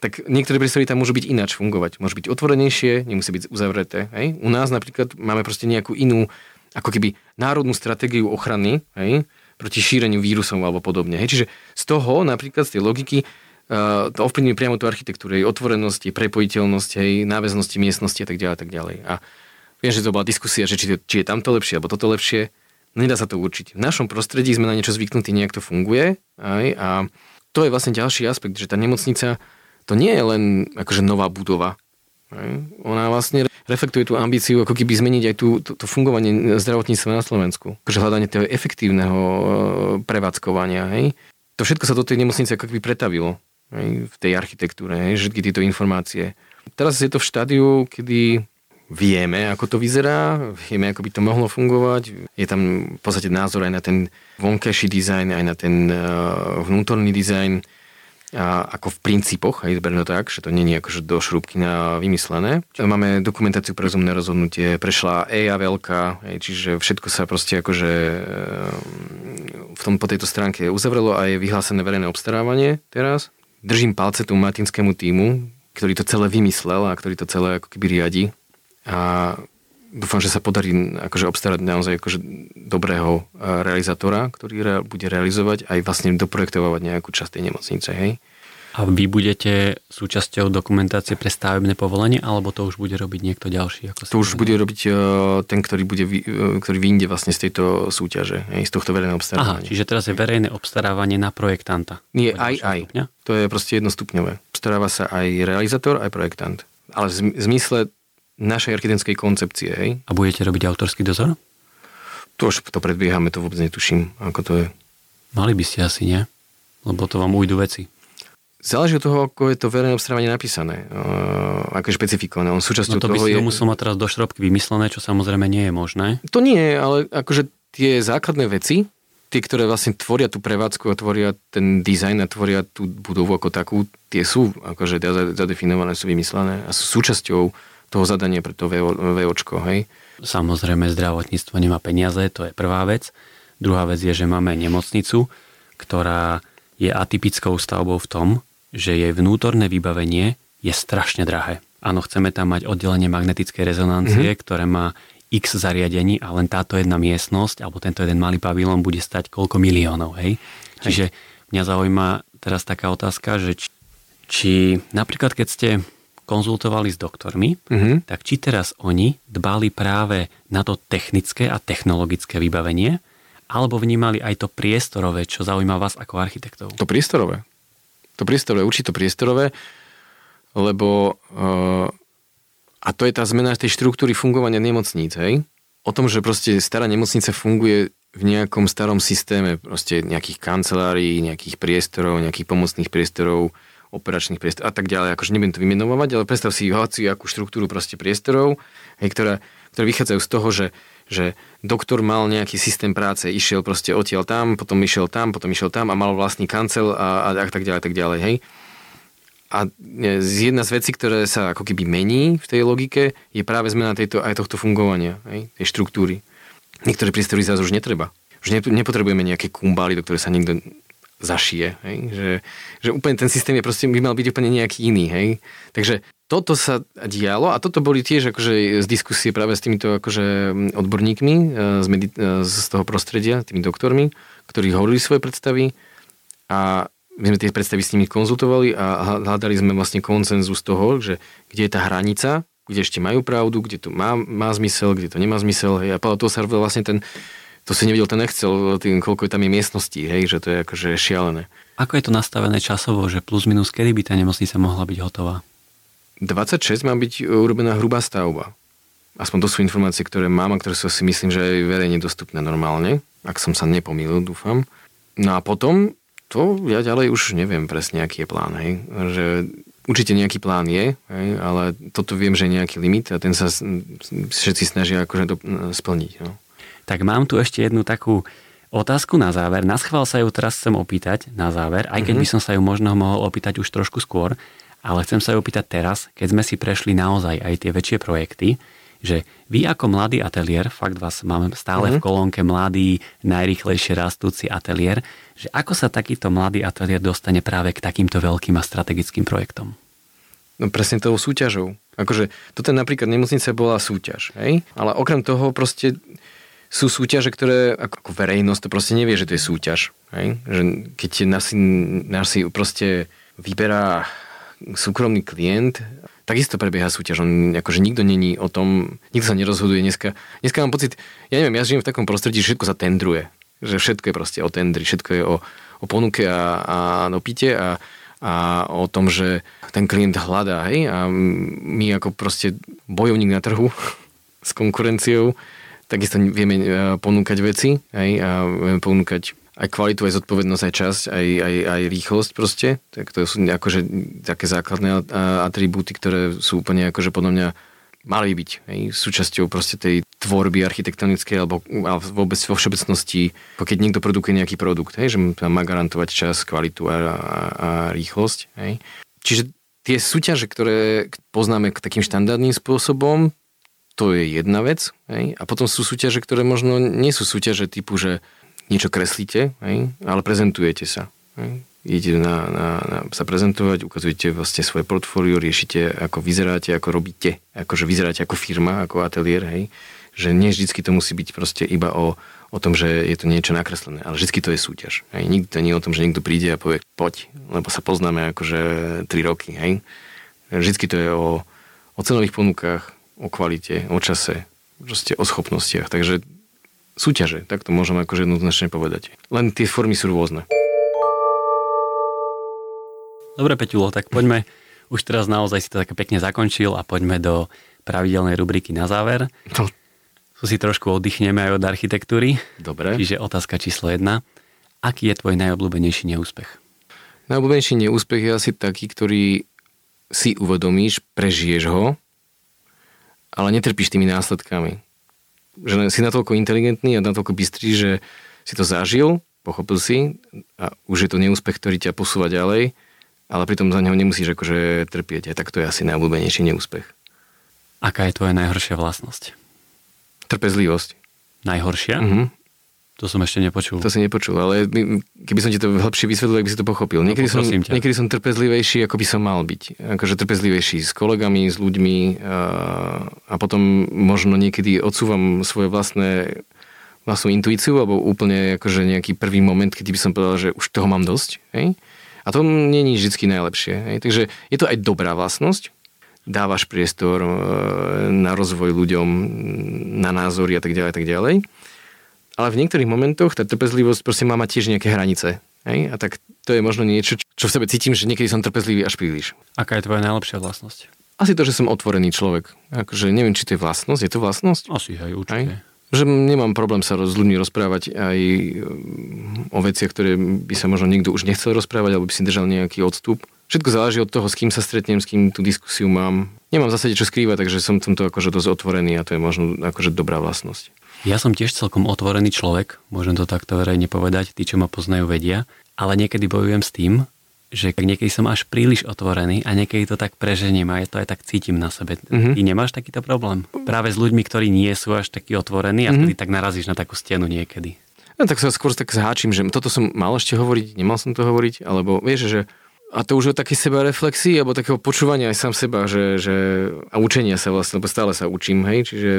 tak niektoré priestory tam môžu byť ináč fungovať. Môžu byť otvorenejšie, nemusí byť uzavreté. Hej? U nás napríklad máme proste nejakú inú, ako keby národnú stratégiu ochrany hej? proti šíreniu vírusov alebo podobne. Hej? Čiže z toho napríklad z tej logiky uh, to ovplyvňuje priamo tú architektúru, jej otvorenosť, jej prepojiteľnosť, jej náväznosti miestnosti a tak ďalej a tak ďalej. A viem, že to bola diskusia, že či, či je tamto lepšie alebo toto lepšie. No nedá sa to určiť. V našom prostredí sme na niečo zvyknutí, nejak to funguje. Aj, a to je vlastne ďalší aspekt, že tá nemocnica to nie je len akože nová budova. Ona vlastne reflektuje tú ambíciu ako keby zmeniť aj tú, to, to fungovanie zdravotníctva na Slovensku. Akože hľadanie toho efektívneho e, prevádzkovania. Hej. To všetko sa do tej nemocnice ako keby pretavilo hej, v tej architektúre, hej, všetky tieto informácie. Teraz je to v štádiu, kedy vieme, ako to vyzerá, vieme, ako by to mohlo fungovať. Je tam v podstate názor aj na ten vonkajší dizajn, aj na ten uh, vnútorný dizajn ako v princípoch, aj zberno tak, že to není akože do šrúbky na vymyslené. Máme dokumentáciu pre rozumné rozhodnutie, prešla EIA veľká, čiže všetko sa proste akože v tom, po tejto stránke uzavrelo a je vyhlásené verejné obstarávanie teraz. Držím palce tomu matinskému týmu, ktorý to celé vymyslel a ktorý to celé ako keby riadi. A dúfam, že sa podarí akože obstarať naozaj akože dobrého e, realizátora, ktorý re, bude realizovať aj vlastne doprojektovať nejakú časť tej nemocnice, hej. A vy budete súčasťou dokumentácie pre stavebné povolenie, alebo to už bude robiť niekto ďalší? Ako to už bude robiť uh, ten, ktorý, bude, uh, ktorý vyjde vlastne z tejto súťaže, hej, z tohto verejného obstarávania. Aha, čiže teraz je verejné obstarávanie na projektanta. Nie, aj, aj. Stupňa? To je proste jednostupňové. Obstaráva sa aj realizátor, aj projektant. Ale v zmysle našej architektonickej koncepcie. Hej. A budete robiť autorský dozor? To už to predbiehame, to vôbec netuším, ako to je. Mali by ste asi, nie? Lebo to vám ujdu veci. Záleží od toho, ako je to verejné obstarávanie napísané, uh, ako je špecifikované. On súčasťou no to by toho si je... to musel mať teraz do šrobky vymyslené, čo samozrejme nie je možné. To nie, ale akože tie základné veci, tie, ktoré vlastne tvoria tú prevádzku a tvoria ten dizajn a tvoria tú budovu ako takú, tie sú akože zadefinované, sú vymyslené a sú súčasťou toho zadania pre to VOčko, hej? Samozrejme, zdravotníctvo nemá peniaze, to je prvá vec. Druhá vec je, že máme nemocnicu, ktorá je atypickou stavbou v tom, že jej vnútorné vybavenie je strašne drahé. Áno, chceme tam mať oddelenie magnetickej rezonancie, mm-hmm. ktoré má x zariadení a len táto jedna miestnosť alebo tento jeden malý pavilón bude stať koľko miliónov, hej? hej. Čiže mňa zaujíma teraz taká otázka, že či, či napríklad keď ste konzultovali s doktormi, mm-hmm. tak či teraz oni dbali práve na to technické a technologické vybavenie, alebo vnímali aj to priestorové, čo zaujíma vás ako architektov? To priestorové. To priestorové, určite priestorové, lebo uh, a to je tá zmena tej štruktúry fungovania nemocníc, hej? O tom, že proste stará nemocnica funguje v nejakom starom systéme, proste nejakých kancelárií, nejakých priestorov, nejakých pomocných priestorov, operačných priestorov a tak ďalej. Akože nebudem to vymenovať, ale predstav si hoci akú štruktúru proste priestorov, hej, ktoré, ktoré vychádzajú z toho, že, že doktor mal nejaký systém práce, išiel proste odtiaľ tam, potom išiel tam, potom išiel tam a mal vlastný kancel a, a, a tak ďalej, tak ďalej, hej. A jedna z vecí, ktoré sa ako keby mení v tej logike, je práve zmena tejto, aj tohto fungovania, hej, tej štruktúry. Niektoré priestory zase už netreba. Už nepotrebujeme nejaké kumbály, do ktoré sa niekto zašije. Hej? Že, že úplne ten systém je proste, by mal byť úplne nejaký iný. Hej? Takže toto sa dialo a toto boli tiež akože z diskusie práve s týmito akože odborníkmi e, z, medit- e, z toho prostredia, tými doktormi, ktorí hovorili svoje predstavy a my sme tie predstavy s nimi konzultovali a hľadali sme vlastne koncenzus toho, že kde je tá hranica, kde ešte majú pravdu, kde to má, má zmysel, kde to nemá zmysel. Hej. A podľa toho sa vlastne ten, to si nevidel ten Excel, tým, koľko tam je miestností, hej, že to je akože šialené. Ako je to nastavené časovo, že plus minus kedy by tá nemocnica mohla byť hotová? 26 má byť urobená hrubá stavba. Aspoň to sú informácie, ktoré mám a ktoré sú si myslím, že je verejne dostupné normálne. Ak som sa nepomýlil, dúfam. No a potom, to ja ďalej už neviem presne, aký je plán. Hej. Že určite nejaký plán je, hej, ale toto viem, že je nejaký limit a ten sa všetci snažia akože to splniť. No. Tak mám tu ešte jednu takú otázku na záver. Na schvál sa ju teraz chcem opýtať na záver, aj keď mm-hmm. by som sa ju možno mohol opýtať už trošku skôr, ale chcem sa ju opýtať teraz, keď sme si prešli naozaj aj tie väčšie projekty, že vy ako mladý ateliér, fakt vás mám stále mm-hmm. v mhm. kolónke mladý, najrychlejšie rastúci ateliér, že ako sa takýto mladý ateliér dostane práve k takýmto veľkým a strategickým projektom? No presne tou súťažou. Akože toto napríklad nemocnica bola súťaž, hej? Ale okrem toho proste sú súťaže, ktoré ako, verejnosť to proste nevie, že to je súťaž. Hej? Že keď nás nás si proste vyberá súkromný klient, takisto prebieha súťaž. On, akože nikto není o tom, nikto sa nerozhoduje dneska. Dneska mám pocit, ja neviem, ja žijem v takom prostredí, že všetko sa tendruje. Že všetko je proste o tendri, všetko je o, o ponuke a, a dopite a, a o tom, že ten klient hľadá, hej, a my ako proste bojovník na trhu s konkurenciou takisto vieme e, ponúkať veci aj, a vieme ponúkať aj kvalitu, aj zodpovednosť, aj časť, aj, aj, aj rýchlosť proste. Tak to sú akože také základné atribúty, ktoré sú úplne akože podľa mňa mali byť hej, súčasťou proste tej tvorby architektonickej alebo, alebo vôbec vo všeobecnosti, keď niekto produkuje nejaký produkt, hej, že má garantovať čas, kvalitu a, a, a rýchlosť. Hej. Čiže tie súťaže, ktoré poznáme k takým štandardným spôsobom, to je jedna vec. Hej. A potom sú súťaže, ktoré možno nie sú súťaže typu, že niečo kreslíte, hej, ale prezentujete sa. Idete na, na, na, sa prezentovať, ukazujete vlastne svoje portfólio, riešite, ako vyzeráte, ako robíte, akože vyzeráte ako firma, ako ateliér, hej. Že nie vždycky to musí byť proste iba o, o tom, že je to niečo nakreslené, ale vždycky to je súťaž. Hej. Nikdy to nie je o tom, že niekto príde a povie, poď, lebo sa poznáme akože 3 roky, hej. Vždycky to je o, o cenových ponukách, o kvalite, o čase, proste o schopnostiach. Takže súťaže, tak to môžem akože jednoznačne povedať. Len tie formy sú rôzne. Dobre, Peťulo, tak poďme, už teraz naozaj si to také pekne zakončil a poďme do pravidelnej rubriky na záver. No. Tu si trošku oddychneme aj od architektúry. Dobre. Čiže otázka číslo jedna. Aký je tvoj najobľúbenejší neúspech? Najobľúbenejší neúspech je asi taký, ktorý si uvedomíš, prežiješ ho, ale netrpíš tými následkami. Že si natoľko inteligentný a natoľko bystrý, že si to zažil, pochopil si a už je to neúspech, ktorý ťa posúva ďalej ale pritom za neho nemusíš akože trpieť. A tak to je asi najobľúbenejší neúspech. Aká je tvoja najhoršia vlastnosť? Trpezlivosť. Najhoršia? Uh-huh. To som ešte nepočul. To si nepočul, ale keby som ti to lepšie vysvetlil, tak by si to pochopil. No, niekedy, no, som, niekedy som trpezlivejší, ako by som mal byť. Akože trpezlivejší s kolegami, s ľuďmi a, a potom možno niekedy odsúvam svoje vlastné vlastnú intuíciu, alebo úplne akože nejaký prvý moment, kedy by som povedal, že už toho mám dosť. Hej? A to nie je vždy najlepšie. Hej. Takže je to aj dobrá vlastnosť. Dávaš priestor e, na rozvoj ľuďom, na názory a tak ďalej, tak ďalej. Ale v niektorých momentoch tá trpezlivosť proste má mať tiež nejaké hranice. Hej? A tak to je možno niečo, čo v sebe cítim, že niekedy som trpezlivý až príliš. Aká je tvoja najlepšia vlastnosť? Asi to, že som otvorený človek. Akože neviem, či to je vlastnosť. Je to vlastnosť? Asi, hej, určite. Hej? Že nemám problém sa s ľuďmi rozprávať aj o veciach, ktoré by sa možno niekto už nechcel rozprávať, alebo by si držal nejaký odstup. Všetko záleží od toho, s kým sa stretnem, s kým tú diskusiu mám. Nemám v zásade čo skrývať, takže som tomto akože dosť otvorený a to je možno akože dobrá vlastnosť. Ja som tiež celkom otvorený človek, môžem to takto verejne povedať, tí, čo ma poznajú, vedia, ale niekedy bojujem s tým, že niekedy som až príliš otvorený a niekedy to tak preženiem a ja to aj tak cítim na sebe. Mm-hmm. Ty nemáš takýto problém? Práve s ľuďmi, ktorí nie sú až takí otvorení a mm-hmm. vtedy tak narazíš na takú stenu niekedy. No tak sa skôr tak zháčim, že toto som mal ešte hovoriť, nemal som to hovoriť, alebo vieš, že a to už o takej seba reflexii, alebo takého počúvania aj sám seba, že, že, a učenia sa vlastne, lebo stále sa učím, hej, čiže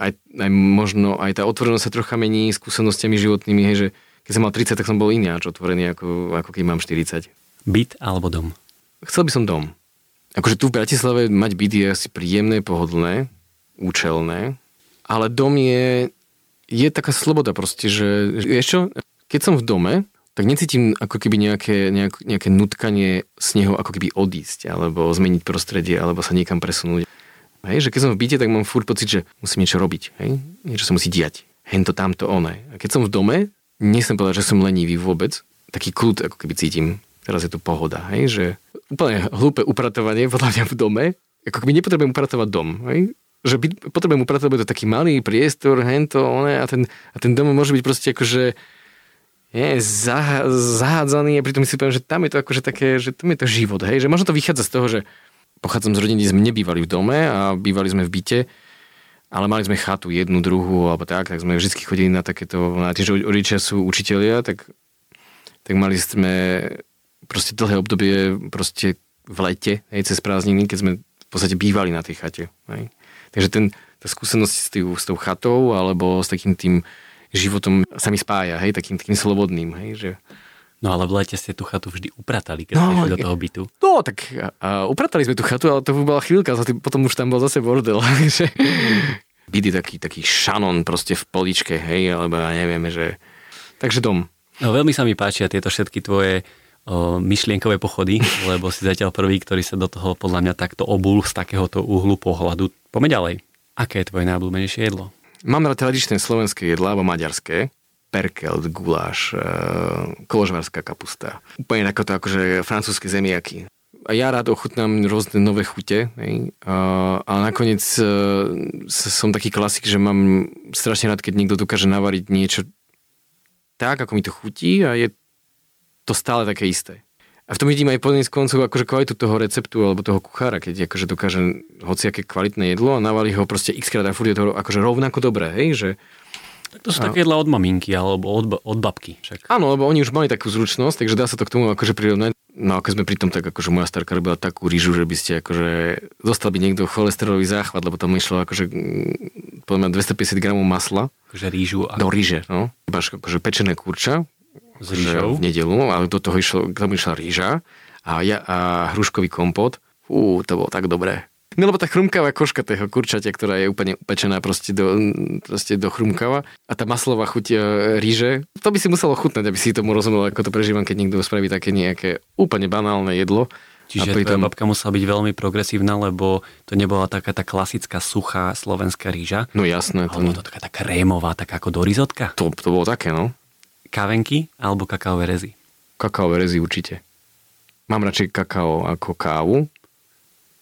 aj, aj možno aj tá otvorenosť sa trocha mení skúsenostiami životnými, hej, že keď som mal 30, tak som bol ináč otvorený, ako, ako keď mám 40. Byt alebo dom? Chcel by som dom. Akože tu v Bratislave mať byt je asi príjemné, pohodlné, účelné, ale dom je, je taká sloboda proste, že vieš čo, keď som v dome, tak necítim ako keby nejaké, nejak, nejaké nutkanie z neho ako keby odísť, alebo zmeniť prostredie, alebo sa niekam presunúť. Hej, že keď som v byte, tak mám furt pocit, že musím niečo robiť, hej? niečo sa musí diať. Hento, tamto, oné. A keď som v dome, nechcem povedať, že som lenivý vôbec, taký kľud ako keby cítim teraz je tu pohoda, hej, že úplne hlúpe upratovanie podľa mňa v dome, ako keby nepotrebujem upratovať dom, hej, že by, potrebujem upratovať, to taký malý priestor, hento, one, a ten, a ten dom môže byť proste akože je zah, zahádzaný a pritom si poviem, že tam je to akože také, že tam je to život, hej, že možno to vychádza z toho, že pochádzam z rodiny, sme nebývali v dome a bývali sme v byte, ale mali sme chatu jednu, druhú alebo tak, tak sme vždy chodili na takéto, na tie, že rodičia sú učitelia, tak, tak mali sme proste dlhé obdobie proste v lete, hej, cez prázdniny, keď sme v podstate bývali na tej chate. Hej. Takže ten, tá skúsenosť s, tý, s tou chatou alebo s takým tým životom sa mi spája, hej, takým, takým slobodným, hej, že... No ale v lete ste tú chatu vždy upratali, keď no, ste do toho bytu. No, tak a, upratali sme tú chatu, ale to bola chvíľka, potom už tam bol zase bordel. že... Byt je taký, taký šanon proste v poličke, hej, alebo ja neviem, že... Takže dom. No veľmi sa mi páčia tieto všetky tvoje myšlienkové pochody, lebo si zatiaľ prvý, ktorý sa do toho podľa mňa takto obul z takéhoto uhlu pohľadu. Poďme ďalej. Aké je tvoje najobľúbenejšie jedlo? Mám rád tradičné slovenské jedlá, alebo maďarské. Perkelt, guláš, e, koložvarská kapusta. Úplne ako to akože francúzske zemiaky. a ja rád ochutnám rôzne nové chute, hej, a, a nakoniec uh, som taký klasik, že mám strašne rád, keď niekto dokáže navariť niečo tak, ako mi to chutí a je to stále také isté. A v tom vidím aj podnes koncov akože kvalitu toho receptu alebo toho kuchára, keď akože dokáže hociaké kvalitné jedlo a navalí ho proste x krát a furt je to akože rovnako dobré, hej, že tak to sú a... také jedla od maminky alebo od, od babky. Však. Áno, lebo oni už mali takú zručnosť, takže dá sa to k tomu akože prirovnať. No a keď sme pri tom, tak akože moja starka robila takú rýžu, že by ste akože dostal by niekto cholesterolový záchvat, lebo tam išlo akože mm, poviem 250 gramov masla. Akože rýžu. A... Do rýže, no. Máš akože pečené kurča. S rýžou. V nedelu, ale do toho išlo, k tomu išla rýža a, ja, a hruškový kompot. Fú, to bolo tak dobré. No lebo tá chrumkavá koška toho kurčatia, ktorá je úplne upečená proste do, proste do chrumkava a tá maslová chuť e, ríže, to by si muselo chutnať, aby si tomu rozumel, ako to prežívam, keď niekto spraví také nejaké úplne banálne jedlo. Čiže pritom... tvoja babka musela byť veľmi progresívna, lebo to nebola taká tá klasická suchá slovenská ríža. No jasné. To... Ale to taká tá krémová, tak ako do rizotka. To, to bolo také, no. Kavenky alebo kakaové rezy? Kakaové rezy určite. Mám radšej kakao ako kávu,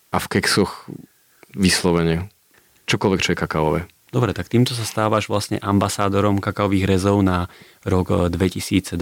a v keksoch vyslovene. Čokoľvek, čo je kakaové. Dobre, tak týmto sa stávaš vlastne ambasádorom kakaových rezov na rok 2023.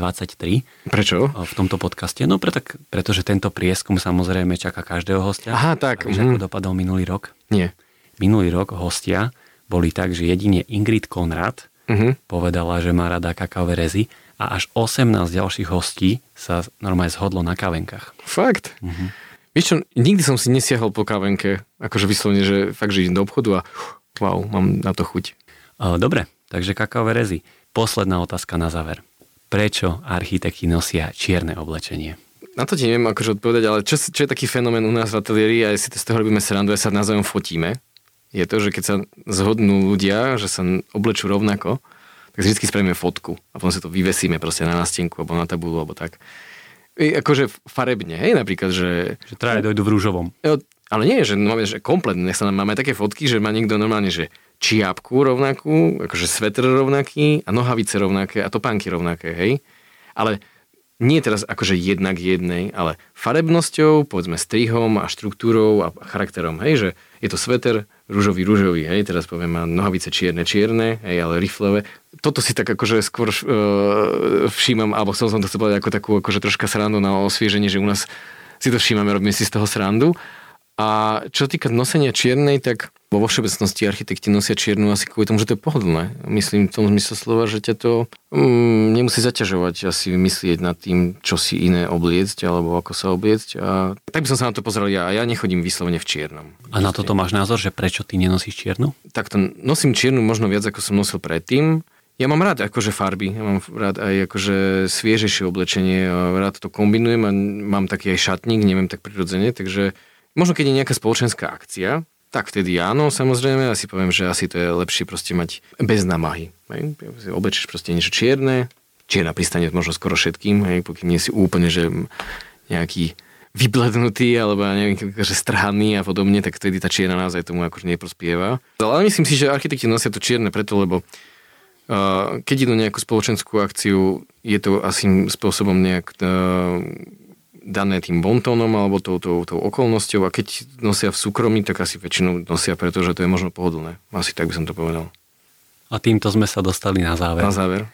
Prečo? V tomto podcaste. No preto, pretože tento prieskum samozrejme čaká každého hostia. Aha, tak. Mm. ako dopadol minulý rok? Nie. Minulý rok hostia boli tak, že jedine Ingrid Konrad uh-huh. povedala, že má rada kakaové rezy a až 18 ďalších hostí sa normálne zhodlo na kavenkách. Fakt? Uh-huh. Vieš čo, nikdy som si nesiahol po kávenke, akože vyslovene, že fakt, že idem do obchodu a wow, mám na to chuť. Dobre, takže kakaové rezy. Posledná otázka na záver. Prečo architekti nosia čierne oblečenie? Na to ti neviem akože odpovedať, ale čo, čo je taký fenomén u nás v ateliéri a si to z toho robíme srandu, ja sa navzájom fotíme, je to, že keď sa zhodnú ľudia, že sa oblečú rovnako, tak vždy spravíme fotku a potom si to vyvesíme proste na nástenku alebo na tabulu alebo tak akože farebne, hej, napríklad, že... Že traje dojdu v rúžovom. Ale nie, že máme že kompletne, sa nám máme také fotky, že má niekto normálne, že čiapku rovnakú, akože svetr rovnaký a nohavice rovnaké a topánky rovnaké, hej. Ale nie teraz akože jednak jednej, ale farebnosťou, povedzme strihom a štruktúrou a charakterom, hej, že je to sveter rúžový, rúžový, hej, teraz poviem, má nohavice čierne, čierne, hej, ale riflové. Toto si tak akože skôr uh, všímam, alebo chcel som to chcel povedať ako takú akože troška srandu na osvieženie, že u nás si to všímame, robíme si z toho srandu. A čo týka nosenia čiernej, tak vo všeobecnosti architekti nosia čiernu asi kvôli tomu, že to je pohodlné. Myslím v tom zmysle slova, že ťa to mm, nemusí zaťažovať asi myslieť nad tým, čo si iné obliecť alebo ako sa obliecť. A tak by som sa na to pozrel ja. Ja nechodím vyslovene v čiernom. A na toto máš názor, že prečo ty nenosíš čiernu? Tak to nosím čiernu možno viac, ako som nosil predtým. Ja mám rád akože farby, ja mám rád aj akože sviežejšie oblečenie, rád to kombinujem a mám taký aj šatník, neviem tak prirodzene, takže Možno keď je nejaká spoločenská akcia, tak vtedy áno, samozrejme, asi poviem, že asi to je lepšie proste mať bez námahy. Oblečíš proste niečo čierne, čierna pristane možno skoro všetkým, hej, pokým nie si úplne, že nejaký vyblednutý alebo neviem, že strhaný a podobne, tak vtedy tá čierna naozaj tomu akože neprospieva. Ale myslím si, že architekti nosia to čierne preto, lebo uh, keď idú nejakú spoločenskú akciu, je to asi spôsobom nejak uh, dané tým bontónom alebo tou, tou, tou okolnosťou a keď nosia v súkromí, tak asi väčšinou nosia, pretože to je možno pohodlné. Asi tak by som to povedal. A týmto sme sa dostali na záver. Na záver.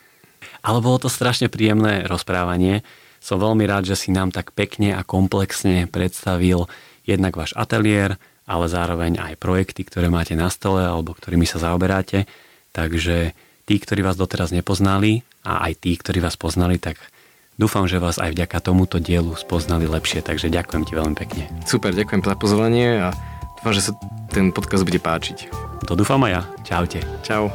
Ale bolo to strašne príjemné rozprávanie. Som veľmi rád, že si nám tak pekne a komplexne predstavil jednak váš ateliér, ale zároveň aj projekty, ktoré máte na stole alebo ktorými sa zaoberáte. Takže tí, ktorí vás doteraz nepoznali a aj tí, ktorí vás poznali, tak Dúfam, že vás aj vďaka tomuto dielu spoznali lepšie, takže ďakujem ti veľmi pekne. Super, ďakujem za pozvanie a dúfam, že sa ten podcast bude páčiť. To dúfam aj ja. Čaute. Čau.